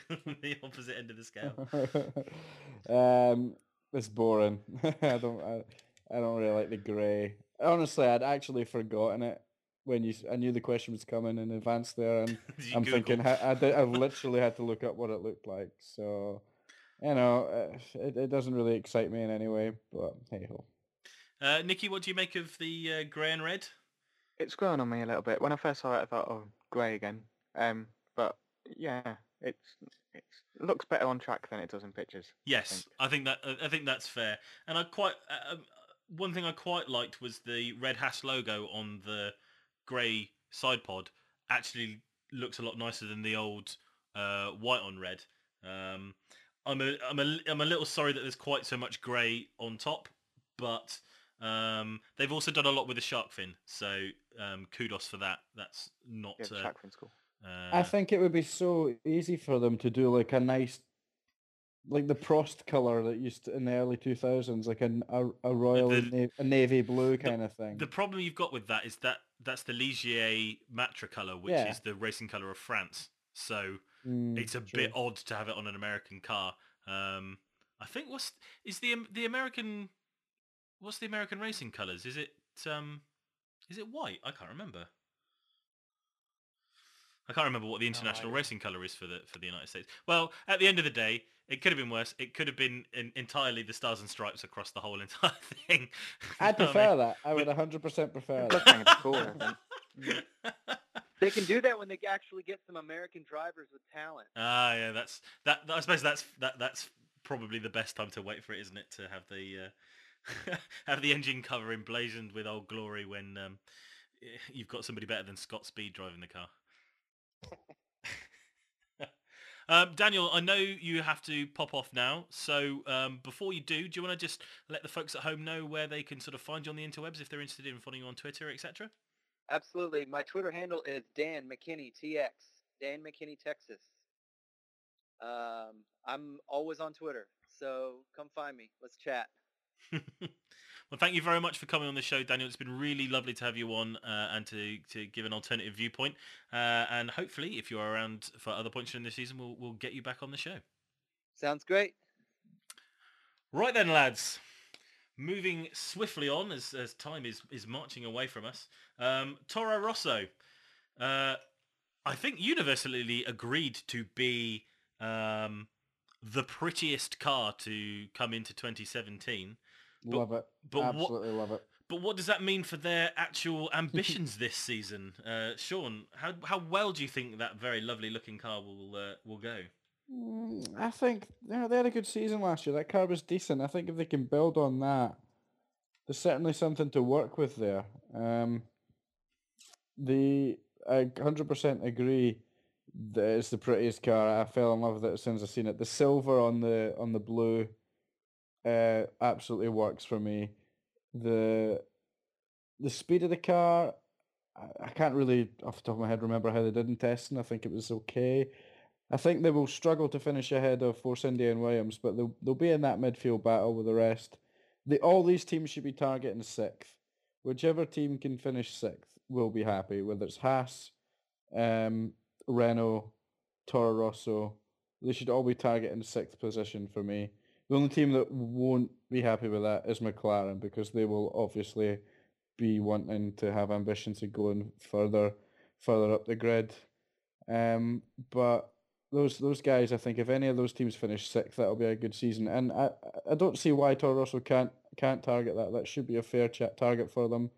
the opposite end of the scale. um, it's boring. I don't. I, I don't really like the grey. Honestly, I'd actually forgotten it when you. I knew the question was coming in advance there, and I'm thinking Google? ha- I, did, I literally had to look up what it looked like. So, you know, uh, it, it doesn't really excite me in any way. But hey ho. Uh, Nikki, what do you make of the uh, grey and red? It's grown on me a little bit. When I first saw it, I thought, oh, grey again. Um, but yeah, it's it's it looks better on track than it does in pictures. Yes, think. I think that I think that's fair. And I quite uh, um, one thing I quite liked was the red Haas logo on the grey side pod. Actually, looks a lot nicer than the old uh, white on red. Um, I'm a I'm a I'm a little sorry that there's quite so much grey on top, but um, they've also done a lot with the shark fin. So um, kudos for that. That's not. Yeah, uh, track fin's cool. uh, I think it would be so easy for them to do like a nice, like the Prost color that used to, in the early two thousands, like an, a a royal the- na- a navy blue kind of thing. The problem you've got with that is that that's the Ligier Matra colour, which Yeah. is the racing colour of France. So Mm, it's a true. bit odd to have it on an American car. Um, I think what's is the the American what's the American racing colours? Is it um, is it white? I can't remember. I can't remember what the international idea. racing colour is for the for the United States. Well, at the end of the day, it could have been worse. It could have been in, entirely the stars and stripes across the whole entire thing. I You know what prefer mean? that. I would hundred percent prefer that. does kind of cool. They can do that when they actually get some American drivers with talent. Ah, yeah, that's that. I suppose that's that. That's probably the best time to wait for it, isn't it? To have the uh, have the engine cover emblazoned with old glory when um, you've got somebody better than Scott Speed driving the car. um, Daniel, I know you have to pop off now, so um, before you do, do you want to just let the folks at home know where they can sort of find you on the interwebs if they're interested in following you on Twitter, etc.? Absolutely. My Twitter handle is Dan McKinney TX. Dan McKinney Texas. Um, I'm always on Twitter, so come find me. Let's chat. well, thank you very much for coming on the show, Daniel. It's been really lovely to have you on uh, and to, to give an alternative viewpoint. Uh, and hopefully, if you're around for other points during the season, we'll, we'll get you back on the show. Sounds great. Right then, lads. Moving swiftly on as, as time is, is marching away from us. Um, Toro Rosso, uh, I think universally agreed to be um, the prettiest car to come into 2017. But- love it. but what- Absolutely love it. But what does that mean for their actual ambitions this season, uh, Sean? How how well do you think that very lovely looking car will uh, will go? Mm, I think you know, they had a good season last year. That car was decent. I think if they can build on that, there's certainly something to work with there. Um, the I hundred percent agree that it's the prettiest car. I fell in love with it as soon as I seen it. The silver on the on the blue, uh, absolutely works for me. The the speed of the car, I, I can't really off the top of my head remember how they did in testing. I think it was okay. I think they will struggle to finish ahead of Force India and Williams, but they'll they'll be in that midfield battle with the rest. The all these teams should be targeting sixth. Whichever team can finish sixth will be happy, whether it's Haas, um, Renault, Toro Rosso. They should all be targeting sixth position for me. The only team that won't be happy with that is McLaren because they will obviously be wanting to have ambitions of going further, further up the grid. Um, but those those guys, I think, if any of those teams finish sixth, that'll be a good season. And I I don't see why Toro Rosso can't can't target that. That should be a fair target for them.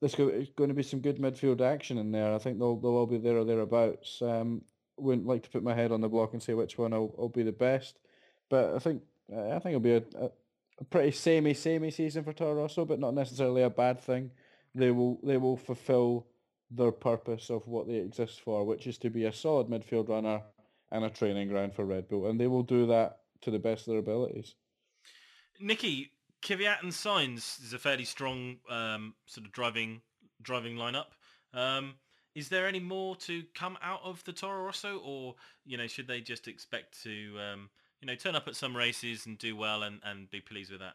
There's go- going to be some good midfield action in there. I think they'll they'll all be there or thereabouts. Um, wouldn't like to put my head on the block and say which one will, will be the best, but I think uh, I think it'll be a, a, pretty samey samey season for Toro Rosso, but not necessarily a bad thing. They will they will fulfil their purpose of what they exist for, which is to be a solid midfield runner and a training ground for Red Bull, and they will do that to the best of their abilities. Nikki, Kvyat and Sainz is a fairly strong um, sort of driving driving lineup. Um, is there any more to come out of the Toro Rosso, or you know, should they just expect to um, you know turn up at some races and do well and, and be pleased with that?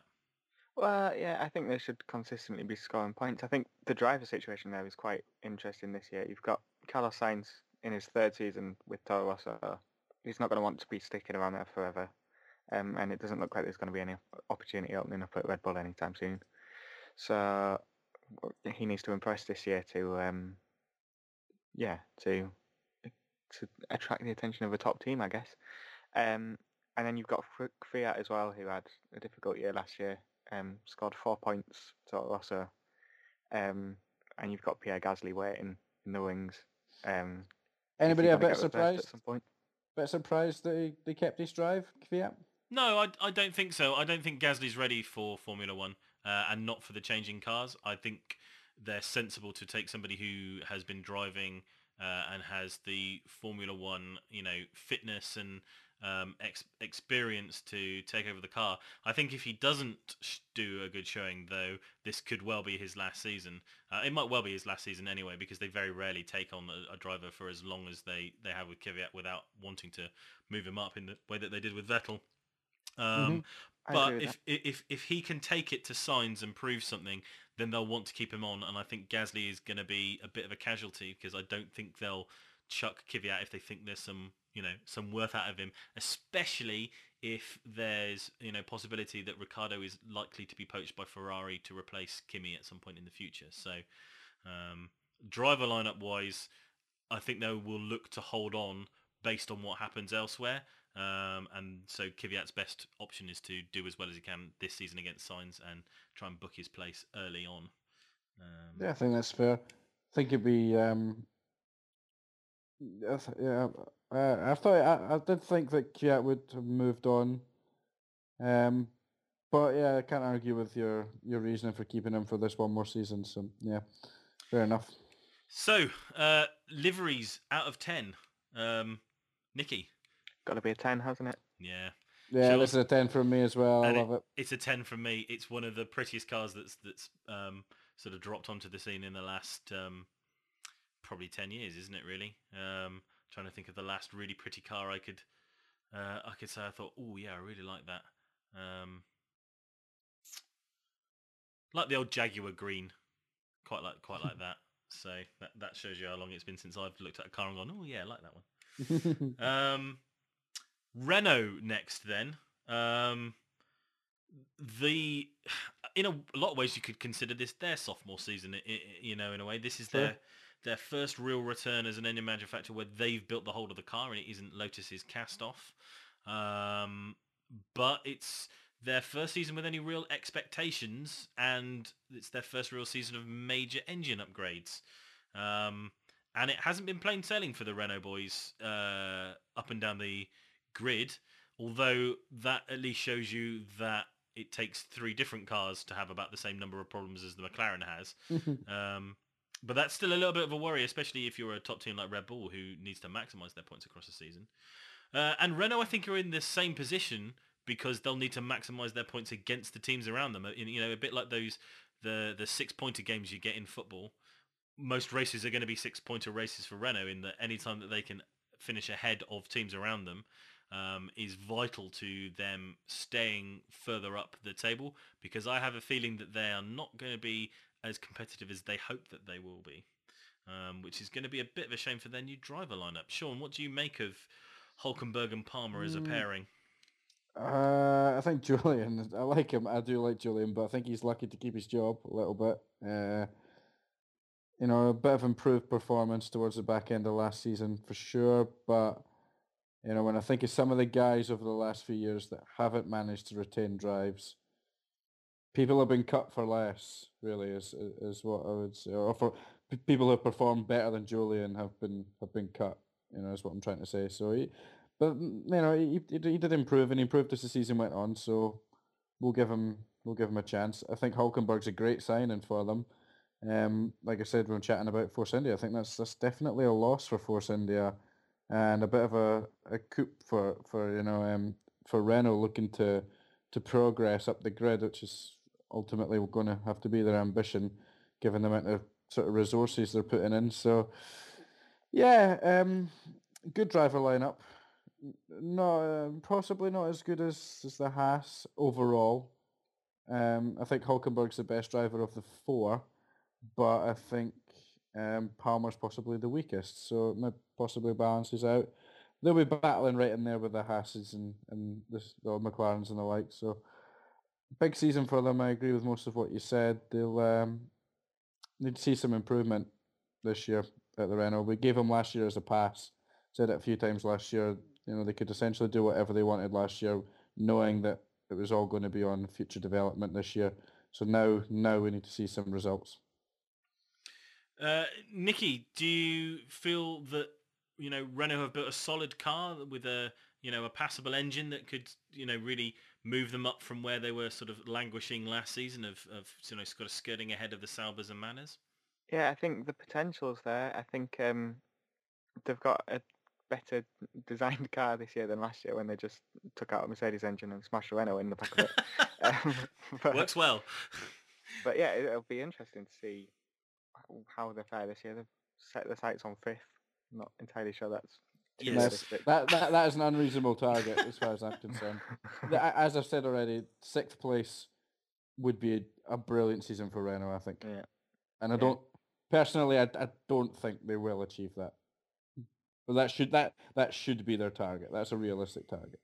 Well, yeah, I think they should consistently be scoring points. I think the driver situation there is quite interesting this year. You've got Carlos Sainz in his third season with Toro Rosso. He's not going to want to be sticking around there forever. Um, and it doesn't look like there's going to be any opportunity opening up at Red Bull anytime soon. So he needs to impress this year to, um, yeah, to to attract the attention of a top team, I guess. Um, and then you've got Kvyat as well, who had a difficult year last year. Um, scored four points to Rosso. Um, and you've got Pierre Gasly waiting in the wings. Um, Anybody a bit surprised surprised? at some point? Bit surprised that he, they kept his drive, Kvyat? No, I, I don't think so. I don't think Gasly's ready for Formula One uh, and not for the changing cars. I think they're sensible to take somebody who has been driving uh, and has the Formula One, you know, fitness and um, ex- experience to take over the car. I think if he doesn't sh- do a good showing, though, this could well be his last season. Uh, it might well be his last season anyway, because they very rarely take on a, a driver for as long as they, they have with Kvyat without wanting to move him up in the way that they did with Vettel. Um, I but with if, if if he can take it to Sainz and prove something, then they'll want to keep him on. And I think Gasly is going to be a bit of a casualty because I don't think they'll chuck Kvyat if they think there's some you know some worth out of him, especially if there's you know possibility that Ricciardo is likely to be poached by Ferrari to replace Kimi at some point in the future. So um, driver lineup wise, I think they will look to hold on based on what happens elsewhere. Um, and so Kvyat's best option is to do as well as he can this season against Sainz and try and book his place early on. Um, Yeah, I think that's fair. I think it'd be. Um, I th- yeah, uh, I thought I, I did think that Kvyat would have moved on. Um, but yeah, I can't argue with your your reasoning for keeping him for this one more season. So yeah, fair enough. So uh, liveries out of ten. Um, Nikki, Got to be a 10, hasn't it? yeah, Yeah, Sure. this is a ten from me as well. I And love it. it's a ten from me. It's one of the prettiest cars that's that's um, sort of dropped onto the scene in the last um, probably ten years, isn't it? Really, um, trying to think of the last really pretty car I could uh, I could say I thought, oh yeah, I really like that. Um, like the old Jaguar green, quite like quite like that. So that that shows you how long it's been since I've looked at a car and gone, oh yeah, I like that one. Um, Renault next then. Um, the in a, a lot of ways you could consider this their sophomore season. i- i- You know, in a way, this is Sure. their their first real return as an engine manufacturer where they've built the whole of the car and it isn't Lotus's cast off. Um, but it's their first season with any real expectations, and it's their first real season of major engine upgrades. Um, and it hasn't been plain sailing for the Renault boys uh, up and down the grid. Although that at least shows you that it takes three different cars to have about the same number of problems as the McLaren has. Um, but that's still a little bit of a worry, especially if you're a top team like Red Bull who needs to maximise their points across the season. Uh, and Renault, I think, are in the same position because they'll need to maximise their points against the teams around them. Uh, You know, a bit like those the the six pointer games you get in football. Most races are going to be six pointer races for Renault in that any time that they can finish ahead of teams around them um, is vital to them staying further up the table because I have a feeling that they are not going to be as competitive as they hope that they will be, um, which is going to be a bit of a shame for their new driver lineup. Sean, what do you make of Hulkenberg and Palmer as a Mm. pairing? Uh, I think Julian. I like him. I do like Julian, but I think he's lucky to keep his job a little bit. Uh, you know, a bit of improved performance towards the back end of last season for sure. But you know, when I think of some of the guys over the last few years that haven't managed to retain drives, people have been cut for less. Really, is is what I would say. Or for people who have performed better than Julian have been have been cut. You know, is what I'm trying to say. So he, but you know, he, he did improve and he improved as the season went on. So we'll give him we'll give him a chance. I think Hulkenberg's a great signing for them. Um, like I said, when chatting about Force India, I think that's that's definitely a loss for Force India, and a bit of a, a coup for for you know um for Renault looking to to progress up the grid, which is ultimately going to have to be their ambition, given the amount of sort of resources they're putting in. So, yeah, um, good driver lineup. N- Not uh, possibly not as good as, as the Haas overall. Um, I think Hulkenberg's the best driver of the four, but I think um, Palmer's possibly the weakest. So it possibly balances out. They'll be battling right in there with the Haas's and and the, the McLarens and the like. So big season for them. I agree with most of what you said. They'll um, need to see some improvement this year at the Renault. We gave them last year as a pass. Said it a few times last year. You know they could essentially do whatever they wanted last year, knowing that it was all going to be on future development this year. So now, now we need to see some results. Uh, Nikki, do you feel that you know Renault have built a solid car with a you know a passable engine that could you know really move them up from where they were sort of languishing last season of, of you know sort of skirting ahead of the Saubers and Manors? Yeah, I think the potential's there. I think um, they've got a better designed car this year than last year when they just took out a Mercedes engine and smashed a Renault in the back of it. um, but, Works well. but yeah, it- it'll be interesting to see how they fare this year. They've set their sights on fifth. Not entirely sure that's Yes. That, that that is an unreasonable target as far as I'm concerned. As I've said already, sixth place would be a, brilliant season for Renault, I think. Yeah. And I Yeah. don't personally, I, I don't think they will achieve that. But that should that that should be their target. That's a realistic target.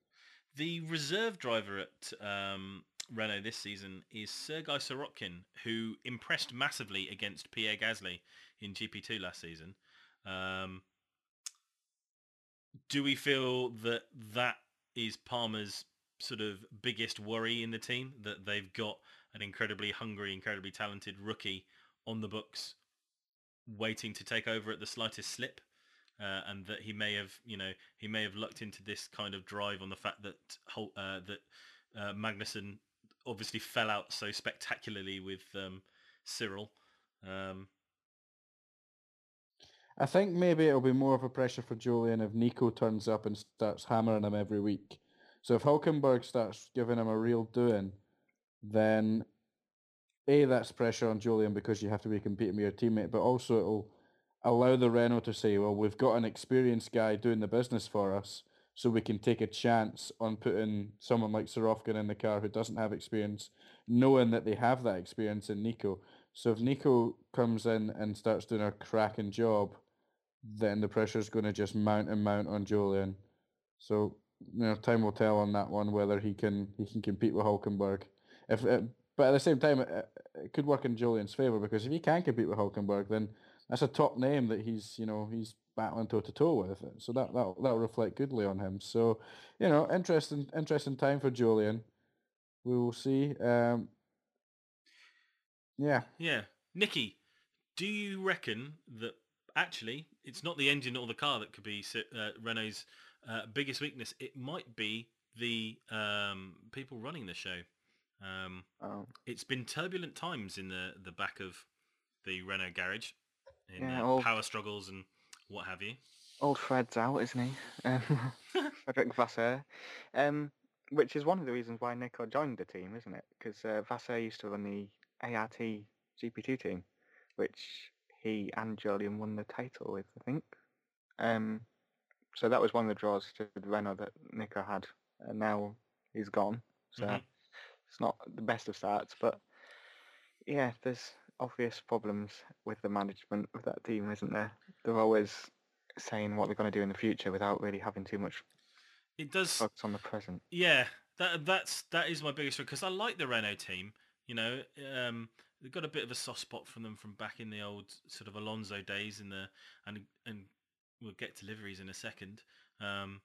The reserve driver at um, Renault this season is Sergei Sirotkin, who impressed massively against Pierre Gasly in GP2 last season. Um, do we feel that that is Palmer's sort of biggest worry in the team that they've got an incredibly hungry, incredibly talented rookie on the books, waiting to take over at the slightest slip? uh, and that he may have, you know, he may have lucked into this kind of drive on the fact that uh, that uh, obviously fell out so spectacularly with um, Cyril. Um, I think maybe it'll be more of a pressure for Julian if Nico turns up and starts hammering him every week. So if Hulkenberg starts giving him a real doing, then A, that's pressure on Julian because you have to be competing with your teammate, but also it'll allow the Renault to say, well, we've got an experienced guy doing the business for us, so we can take a chance on putting someone like Sirotkin in the car who doesn't have experience, knowing that they have that experience in Nico. So if Nico comes in and starts doing a cracking job, then the pressure is going to just mount and mount on Julian. So you know, time will tell on that one whether he can he can compete with Hulkenberg. If uh, but at the same time, it, it could work in Julian's favor because if he can compete with Hulkenberg, then that's a top name that he's you know he's battling toe to toe with. So that that that'll reflect goodly on him. So you know, interesting interesting time for Julian. We will see. Um, yeah, yeah, Nikki, do you reckon that actually it's not the engine or the car that could be uh, Renault's uh, biggest weakness? It might be the um, people running the show. Um, Um, it's been turbulent times in the the back of the Renault garage, in Yeah, uh, well- power struggles and what have you. old Fred's out, isn't he? Um, Frederick Vasseur. Um, which is one of the reasons why Nico joined the team, isn't it? Because uh, Vasseur used to run the ART GP2 team, which he and Julian won the title with, I think. Um, so that was one of the draws to the Renault that Nico had, and now he's gone. So Mhm. it's not the best of starts, but yeah, there's obvious problems with the management of that team, isn't there? They're always saying what they're going to do in the future without really having too much It does. focus on the present. Yeah, that that's that is my biggest because I like the Renault team. You know, um, they've got a bit of a soft spot from them from back in the old sort of Alonso days in the and and we'll get to liveries in a second, um,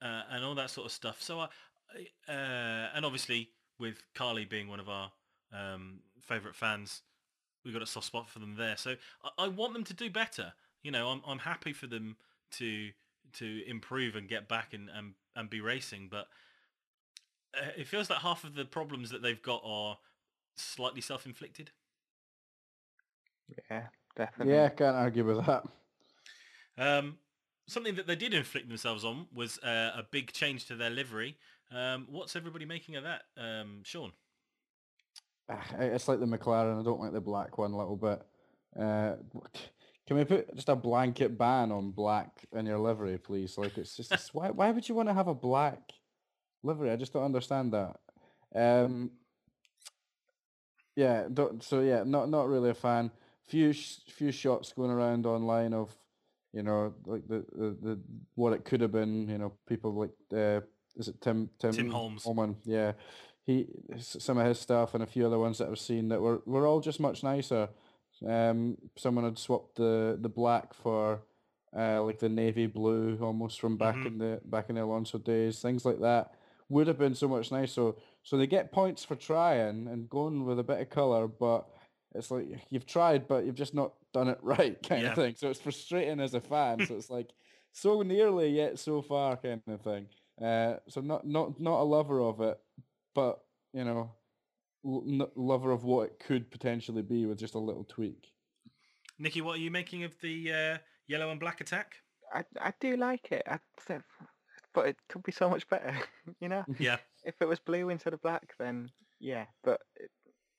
uh, and all that sort of stuff. So I, I- uh, and obviously with Carly being one of our um, favourite fans, we've got a soft spot for them there. So I, I want them to do better. You know, I'm I'm happy for them to to improve and get back and and, and be racing, but uh, it feels like half of the problems that they've got are slightly self-inflicted. Yeah, definitely. Yeah, can't argue with that. Um, something that they did inflict themselves on was uh, a big change to their livery. Um, what's everybody making of that, um, Sean? Ah, It's like the McLaren. I don't like the black one a little bit. Uh, can we put just a blanket ban on black in your livery, please? Like it's just it's, why why would you want to have a black livery? I just don't understand that. Um, yeah, don't, so yeah, not not really a fan. Few few shots going around online of, you know, like the, the, the what it could have been. You know, people like uh, is it Tim Tim Tim Holmes. Holman, yeah, he some of his stuff and a few other ones that I've seen that were were all just much nicer. Um, someone had swapped the the black for uh, like the navy blue almost from back Mhm. in the back in the Alonso days. Things like that would have been so much nicer. So so they get points for trying and going with a bit of color, but it's like you've tried, but you've just not done it right, kind Yeah. of thing. So it's frustrating as a fan. so it's like so nearly yet so far, kind of thing. Uh, so not not not a lover of it, but you know, l- n- lover of what it could potentially be with just a little tweak. Nikki, what are you making of the uh, yellow and black attack? I, I do like it. I th- but it could be so much better, you know? Yeah, If it was blue instead of black, then yeah. But it,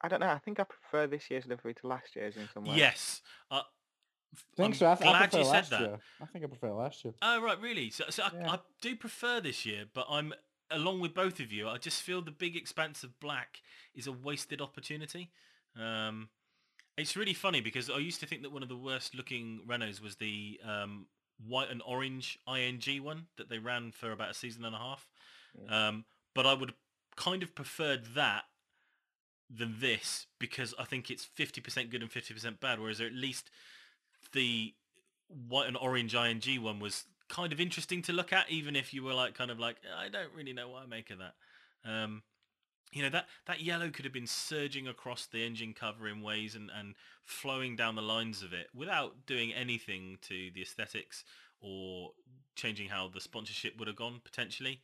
I don't know. I think I prefer this year's livery to last year's in some way. yes. Uh, think I'm so. I, th- I glad prefer you said last that. year. I think I prefer last year. Oh right, really? So, so I, Yeah. I do prefer this year, but I'm along with both of you. I just feel the big expanse of black is a wasted opportunity. Um, it's really funny because I used to think that one of the worst looking Renaults was the um, white and orange ING one that they ran for about a season and a half. Um, but I would kind of preferred that than this because I think it's 50% good and 50% bad, whereas at least the white and orange ING one was kind of interesting to look at, even if you were like kind of like I don't really know what I make of that. Um, you know that that yellow could have been surging across the engine cover in ways and, and flowing down the lines of it without doing anything to the aesthetics or changing how the sponsorship would have gone potentially.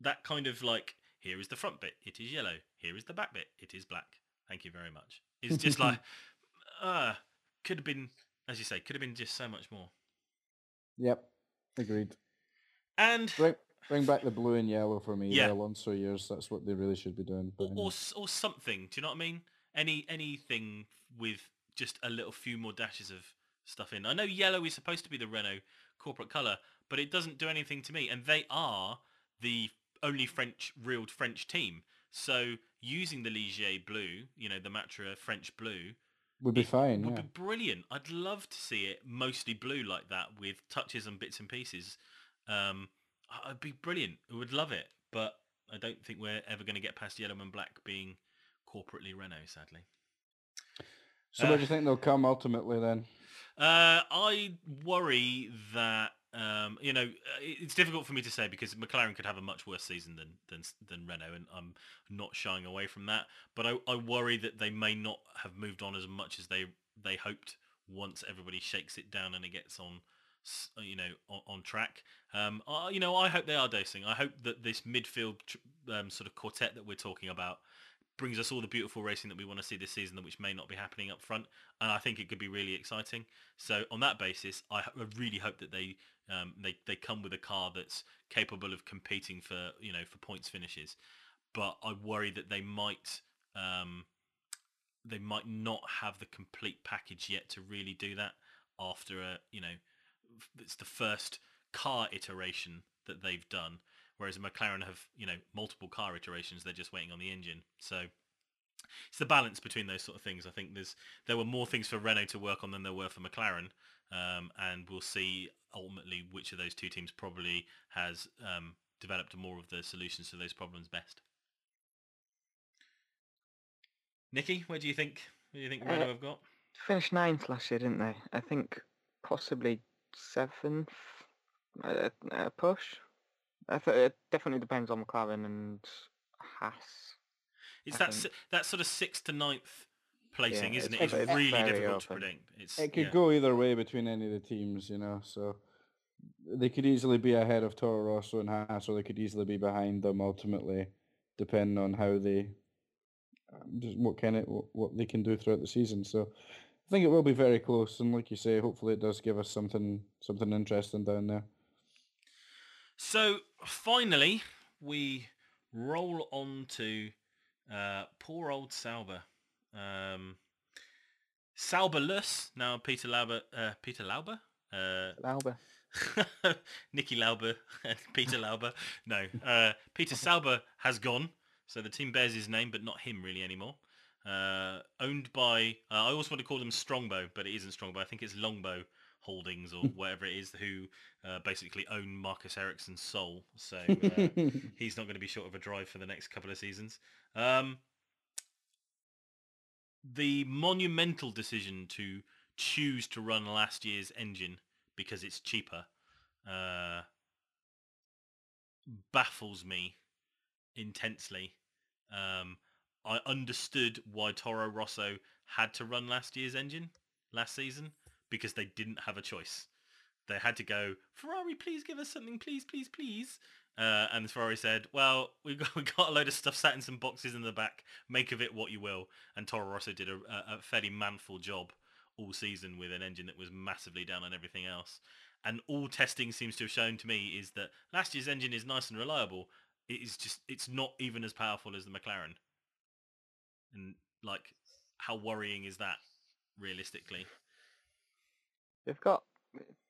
That kind of like here is the front bit, it is yellow. Here is the back bit, it is black. Thank you very much. It's just like uh could have been as you say, could have been just so much more. Yep, agreed. And Bring bring back the blue and yellow for me. Yeah. Alonso years. That's what they really should be doing. Or, or or something. Do you know what I mean? Any anything with just a little few more dashes of stuff in. I know yellow is supposed to be the Renault corporate color, but it doesn't do anything to me. And they are the only French real French team. So using the Ligier blue, you know, the Matra French blue, Would be fine. would Yeah. be brilliant. I'd love to see it mostly blue like that with touches and bits and pieces. Um, I'd be brilliant. I would love it, but I don't think we're ever going to get past yellow and black being corporately Renault, sadly. So where uh, do you think they'll come ultimately then? Uh, I worry that um, you know uh, it's difficult for me to say because McLaren could have a much worse season than than than Renault, and I'm not shying away from that. But I, I worry that they may not have moved on as much as they they hoped once everybody shakes it down and it gets on uh, you know on, on track. Um, I, you know I hope they are dosing. I hope that this midfield um, sort of quartet that we're talking about brings us all the beautiful racing that we want to see this season, which may not be happening up front. And I think it could be really exciting. So on that basis, I, I really hope that they um, they they come with a car that's capable of competing for you know for points finishes. But I worry that they might um, they might not have the complete package yet to really do that after a you know it's the first car iteration that they've done whereas McLaren have you know multiple car iterations they're just waiting on the engine so it's the balance between those sort of things. I think there's there were more things for Renault to work on than there were for McLaren, um, and we'll see ultimately which of those two teams probably has um, developed more of the solutions to those problems best. Nikki, where do you think? Where do you think Uh, Renault have got? Finished ninth last year, didn't they? I think possibly seventh. Uh, a, uh, a uh, push. I th- it definitely depends on McLaren and Haas. It's I that si- that sort of sixth to ninth placing, Yeah, isn't it? it's- It's it's really very difficult to predict. It's It could yeah. go either way between any of the teams, you know. So they could easily be ahead of Toro Rosso and Haas, or they could easily be behind them. Ultimately, depending on how they, um, just what kind of what, what they can do throughout the season. So I think it will be very close, and like you say, hopefully it does give us something something interesting down there. So finally, we roll on to uh, poor old Sauber. Um, Sauberless now. Peter Lauber. Uh, Peter Lauber. Uh, Lauber. Nicky Lauber and Peter Lauber. No, uh, Peter Sauber has gone, so the team bears his name, but not him really anymore. Uh, owned by, uh, I always want to call them Strongbow, but it isn't Strongbow. I think it's Longbow Holdings or whatever it is who uh, basically own Marcus Ericsson's soul. So uh, he's not going to be short of a drive for the next couple of seasons. Um, the monumental decision to choose to run last year's engine because it's cheaper uh, baffles me intensely. Um, I understood why Toro Rosso had to run last year's engine last season because they didn't have a choice. They had to go, Ferrari, please give us something, please, please, please. Uh, and Ferrari said, well, we've got, we've got a load of stuff sat in some boxes in the back. Make of it what you will. And Toro Rosso did a, a fairly manful job all season with an engine that was massively down on everything else. And all testing seems to have shown to me is that last year's engine is nice and reliable. It is just, it's not even as powerful as the McLaren. And like, how worrying is that realistically? They've got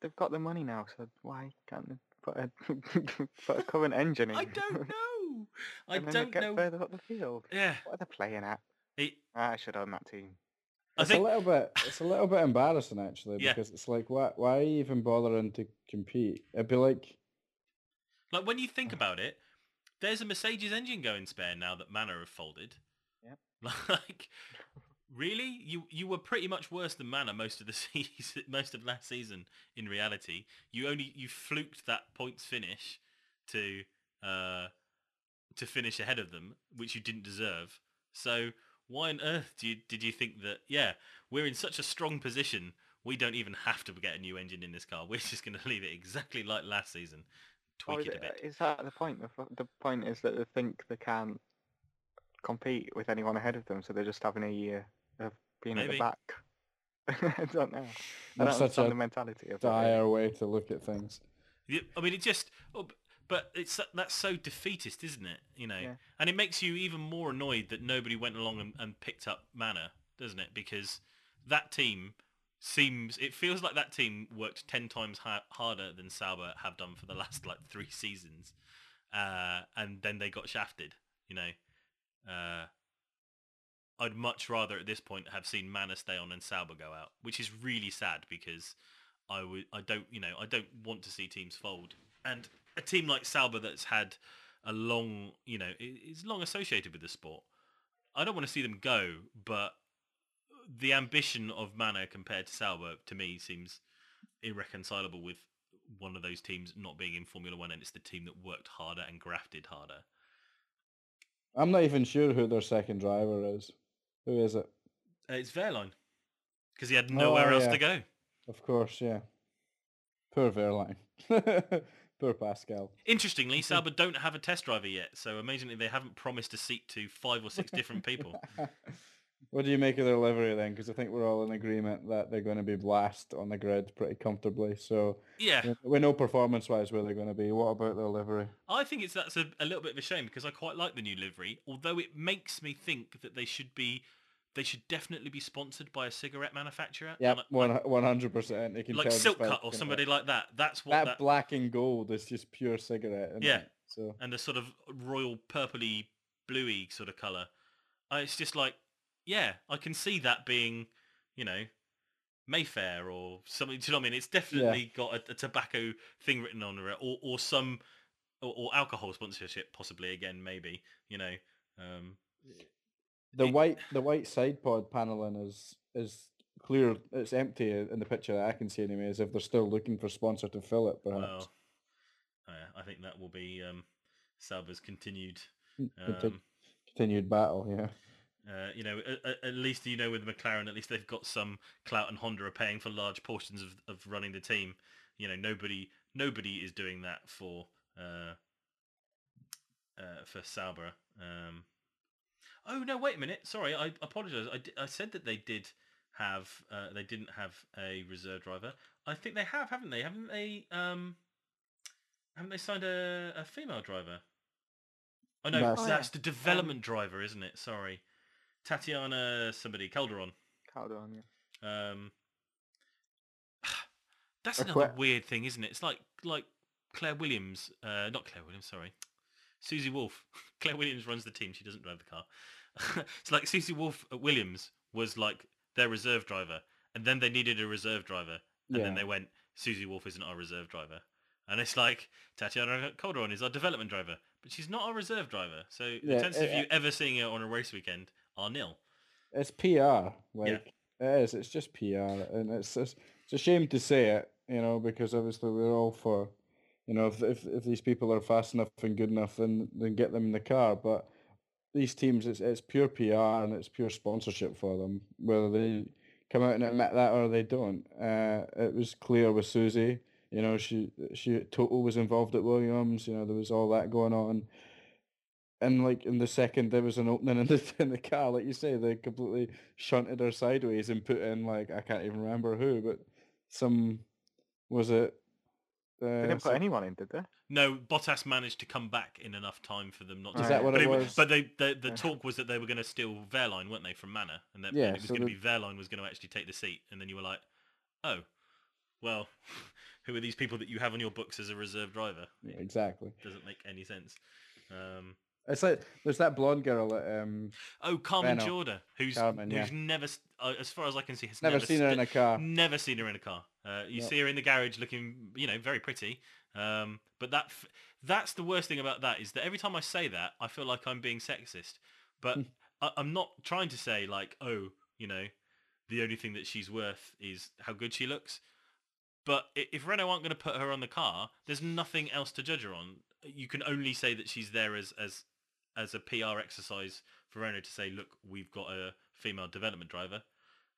they've got the money now, so why can't they put a put a current engine in? I don't know. I and then they don't get know. further up the field. Yeah, What are they playing at? it, Ah, I should own that team. I it's think a little bit it's a little bit embarrassing actually Yeah. because it's like why why even bothering to compete? It'd be like like when you think about it, there's a Mercedes engine going spare now that Manor have folded. Like, really, you you were pretty much worse than Manor most of the season, most of last season. In reality, you only you fluked that points finish to uh to finish ahead of them, which you didn't deserve. So why on earth do you, did you think that? Yeah, we're in such a strong position. We don't even have to get a new engine in this car. We're just going to leave it exactly like last season. Tweak is, it a bit. is that the point? The, the point is that they think they can't compete with anyone ahead of them, so they're just having a year of being at the back. I don't know. I That's don't such a the mentality of it. dire way to look at things. Yeah, I mean, it just, oh, but it's that's so defeatist, isn't it? You know, Yeah. and it makes you even more annoyed that nobody went along and, and picked up Manor, doesn't it? Because that team seems, it feels like that team worked ten times ha- harder than Sauber have done for the last like three seasons, uh, and then they got shafted. You know, uh, I'd much rather at this point have seen Manor stay on and Sauber go out, which is really sad because I would I don't you know I don't want to see teams fold. And a team like Sauber that's had a long you know is long associated with the sport. I don't want to see them go but the ambition of Manor compared to Sauber to me seems irreconcilable with one of those teams not being in Formula One and it's the team that worked harder and grafted harder I'm not even sure who their second driver is. Who is it? uh, it's Wehrlein because he had nowhere Oh, else to go Of course, yeah. Poor Wehrlein. Poor Pascal. Interestingly, Sauber don't have a test driver yet, so amazingly they haven't promised a seat to five or six different people. what do you make of their livery then? Because I think we're all in agreement that they're going to be blast on the grid pretty comfortably. So Yeah, we- know performance-wise where they're going to be. What about their livery? I think it's that's a, a little bit of a shame because I quite like the new livery, although it makes me think that they should be, they should definitely be sponsored by a cigarette manufacturer. Yeah, one one hundred percent. Like Silk Cut or somebody like that. That's what that, that, black and gold is just pure cigarette. Yeah. it? So and the sort of royal purpley bluey sort of colour. Uh, it's just like yeah, I can see that being, you know, Mayfair or something. Do you know what I mean? It's definitely got a, a tobacco thing written on it, or or some or, or alcohol sponsorship, possibly again, maybe. You know, um, The It- white the white side pod paneling is is clear. It's empty in the picture that I can see anyway. As if they're still looking for sponsor to fill it. Perhaps. well, uh, I think that will be um, Sauber's continued. Um, Continued battle. Yeah. Uh, you know, at, at- at least you know with McLaren, at least they've got some clout, and Honda are paying for large portions of, of running the team. You know, nobody nobody is doing that for uh, uh, for Sauber. Um, oh no, wait a minute. Sorry, I apologise. I, I said that they did have uh, they didn't have a reserve driver. I think they have, haven't they? Haven't they? Um, haven't they signed a, a female driver? Oh no, That's- Oh, that's yeah. the development driver, isn't it? Sorry, Tatiana somebody Calderon. Calderon, yeah. Um, that's A another que- weird thing, isn't it? It's like like Claire Williams, uh, not Claire Williams, sorry, Susie Wolff. Claire Williams runs the team; she doesn't drive the car. it's like Susie Wolff at Williams was like their reserve driver, and then they needed a reserve driver, and then they went, Susie Wolff isn't our reserve driver. And it's like Tatiana Calderon is our development driver, but she's not our reserve driver. So the Yeah, chances of uh, you ever seeing her on a race weekend are nil. It's PR. Like it is. It's just PR, and it's it's, it's a shame to say it, you know, because obviously we're all for, you know, if if, if these people are fast enough and good enough, then then get them in the car. But these teams, it's it's pure PR and it's pure sponsorship for them, whether they come out and admit that or they don't. Uh, it was clear with Susie. You know, she she total was involved at Williams. You know, there was all that going on and like in the second there was an opening in the in the car, like you say, they completely shunted her sideways and put in like I can't even remember who, but some was it? Uh, They didn't put some- anyone in, did they? No, Bottas managed to come back in enough time for them not to. Is that what but it wa- was? But they, the the Yeah. talk was that they were going to steal Wehrlein, weren't they, from Manor, and that and Yeah, it was so going to the- be Wehrlein was going to actually take the seat, and then you were like, oh, well, who are these people that you have on your books as a reserve driver? Yeah, It exactly. doesn't make any sense. Um, It's like there's that blonde girl that um oh, Carmen. Jorda, who's Carmen, who's never, uh, as far as I can see, has never never seen her in a car. Never seen her in a car. Uh, you No. see her in the garage looking, you know, very pretty. Um, but that f- that's the worst thing about that is that every time I say that, I feel like I'm being sexist. But Hmm. I, I'm not trying to say like, oh, you know, the only thing that she's worth is how good she looks. But if Renault aren't going to put her on the car, there's nothing else to judge her on. You can only say that she's there as as as a PR exercise for Renault to say, look, we've got a female development driver,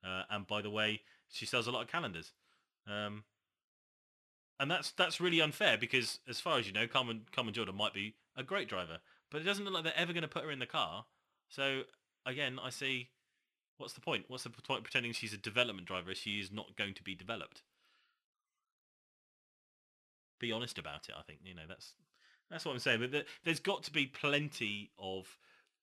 uh, and by the way, she sells a lot of calendars. Um, and that's that's really unfair because, as far as you know, Carmen Carmen Jordan might be a great driver, but it doesn't look like they're ever going to put her in the car. So again, I see, what's the point? What's the point pretending she's a development driver if she is not going to be developed? Be honest about it. I think you know that's that's what I'm saying. But there, there's got to be plenty of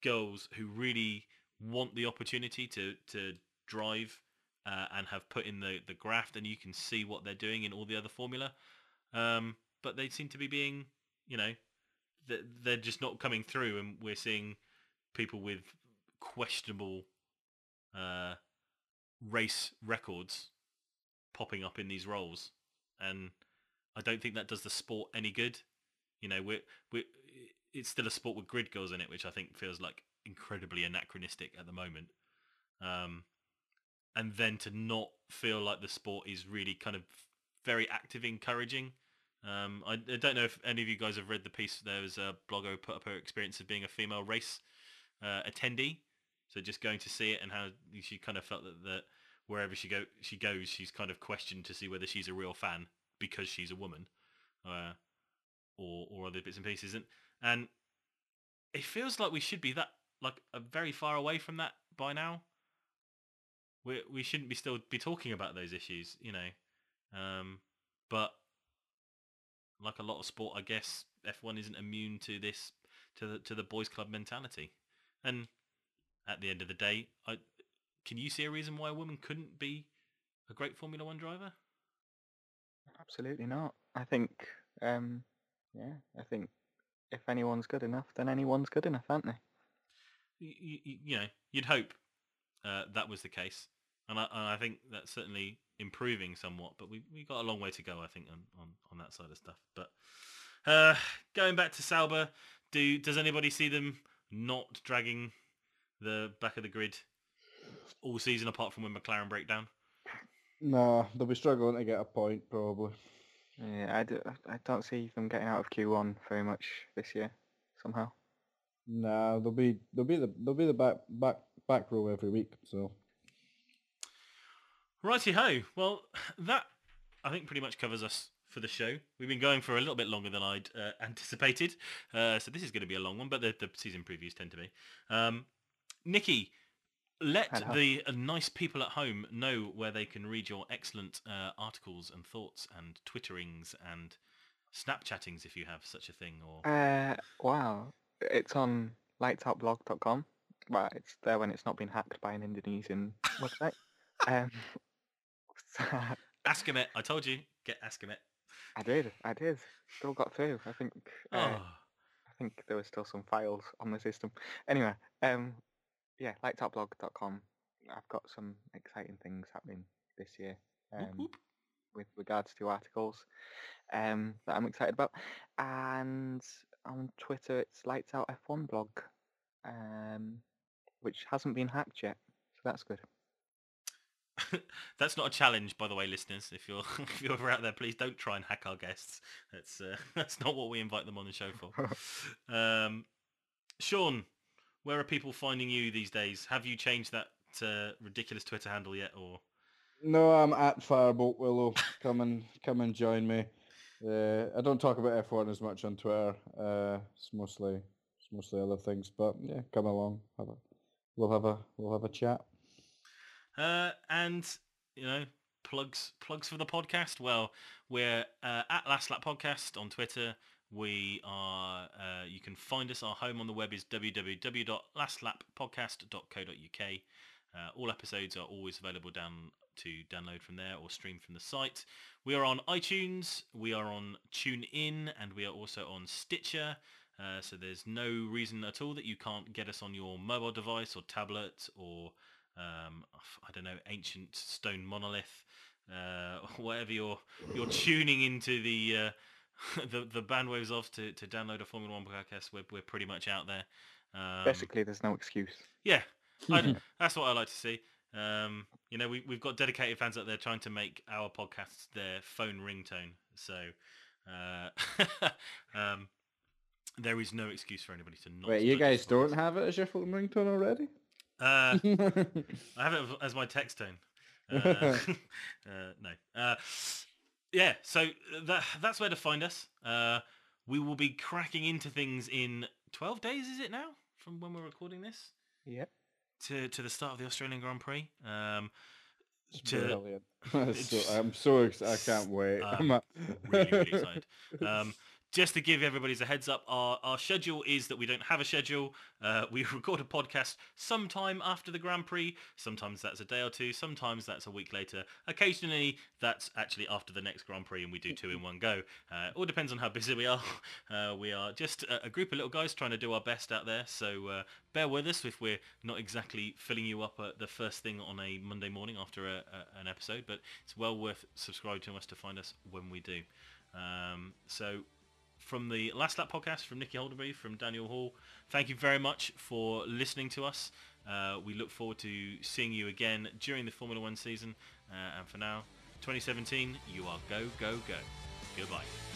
girls who really want the opportunity to to drive uh, and have put in the the graft, and you can see what they're doing in all the other formula. Um, but they seem to be being, you know, they're just not coming through, and we're seeing people with questionable uh, race records popping up in these roles, and I don't think that does the sport any good. You know, we're we it's still a sport with grid girls in it, which I think feels like incredibly anachronistic at the moment. Um, and then to not feel like the sport is really kind of very active, encouraging. Um, I, I don't know if any of you guys have read the piece. There was a blogger who put up her experience of being a female race uh, attendee. So just going to see it and how she kind of felt that, that wherever she go she goes, she's kind of questioned to see whether she's a real fan because she's a woman, uh, or or other bits and pieces. And and it feels like we should be that like uh, very far away from that by now. We we shouldn't be still be talking about those issues, you know. Um, but like a lot of sport, I guess F1 isn't immune to this to the to the boys club mentality. And at the end of the day, I can you see a reason why a woman couldn't be a great Formula One driver? Absolutely not. I think, um, yeah, I think if anyone's good enough, then anyone's good enough, aren't they? You, you, you know, you'd hope. uh, that was the case, and I, and I think that's certainly improving somewhat. But we we got a long way to go, I think, on on, on that side of stuff. But uh, going back to Sauber, do does anybody see them not dragging the back of the grid all season apart from when McLaren break down? No, they'll be struggling to get a point probably. Yeah, I, do, I don't see them getting out of Q1 very much this year somehow. No, they'll be they'll be the they'll be the back back back row every week. So Righty ho. Well, that I think pretty much covers us for the show. We've been going for a little bit longer than I'd uh, anticipated, uh, so this is going to be a long one. But the, the season previews tend to be. Um, Nikki, let Hello. the uh, nice people at home know where they can read your excellent uh, articles and thoughts and twitterings and Snapchattings if you have such a thing. Or Uh, wow. It's on lightoutblog.com. Well, it's there when it's not been hacked by an Indonesian website. Um, so Ask him it. I told you. Get Ask him it. I did, I did. Still got through. I think. Uh, Oh, I think there was still some files on the system. Anyway, um, yeah, lightoutblog.com. I've got some exciting things happening this year. whoop, Um, whoop. with regards to articles um, that I'm excited about. And on Twitter, it's Lights Out F1 blog, um, which hasn't been hacked yet, so that's good. that's not a challenge, by the way, listeners. If you're if you're ever out there, please don't try and hack our guests. That's uh, that's not what we invite them on the show for. um, Sean, where are people finding you these days? Have you changed that uh, ridiculous Twitter handle yet, or no, I'm at Firebolt Willow. Come and come and join me. Uh, I don't talk about F1 as much on Twitter. Uh, it's mostly it's mostly other things. But yeah, come along. Have a we'll have a we'll have a chat. Uh, and you know, plugs plugs for the podcast. Well, we're uh, at Last Lap Podcast on Twitter. We are. Uh, you can find us. Our home on the web is www.lastlappodcast.co.uk. Uh, all episodes are always available down to download from there or stream from the site. We are on iTunes. We are on TuneIn, and we are also on Stitcher. Uh, so there's no reason at all that you can't get us on your mobile device or tablet or um, I don't know, ancient stone monolith, uh, whatever you're you're tuning into the uh, the the bandwaves off to, to download a Formula One podcast. We're we're pretty much out there. Um, Basically, there's no excuse. yeah, I, that's what I like to see. Um, you know, we we've got dedicated fans out there trying to make our podcasts their phone ringtone. So uh, um, there is no excuse for anybody to not. Wait, you guys don't have it as your phone ringtone already? Uh, I have it as my text tone. Uh, uh, no. Uh, yeah, so that that's where to find us. Uh, we will be cracking into things in 12 days, is it now, from when we're recording this, Yep. to, to the start of the Australian Grand Prix. Um, to, brilliant. so, I'm so excited. I can't wait. Um, I'm really, really excited. Um, just to give everybody a heads up, our, our schedule is that we don't have a schedule. Uh, we record a podcast sometime after the Grand Prix. Sometimes that's a day or two. Sometimes that's a week later. Occasionally, that's actually after the next Grand Prix and we do two in one go. Uh, all depends on how busy we are. Uh, we are just a, a group of little guys trying to do our best out there. So uh, bear with us if we're not exactly filling you up the first thing on a Monday morning after a, a, an episode. But it's well worth subscribing to us to find us when we do. Um, so from the Last Lap podcast, from Nikki Holderby, from Daniel Hall, thank you very much for listening to us. Uh, we look forward to seeing you again during the Formula One season. Uh, and for now, 2017, you are go, go, go. Goodbye.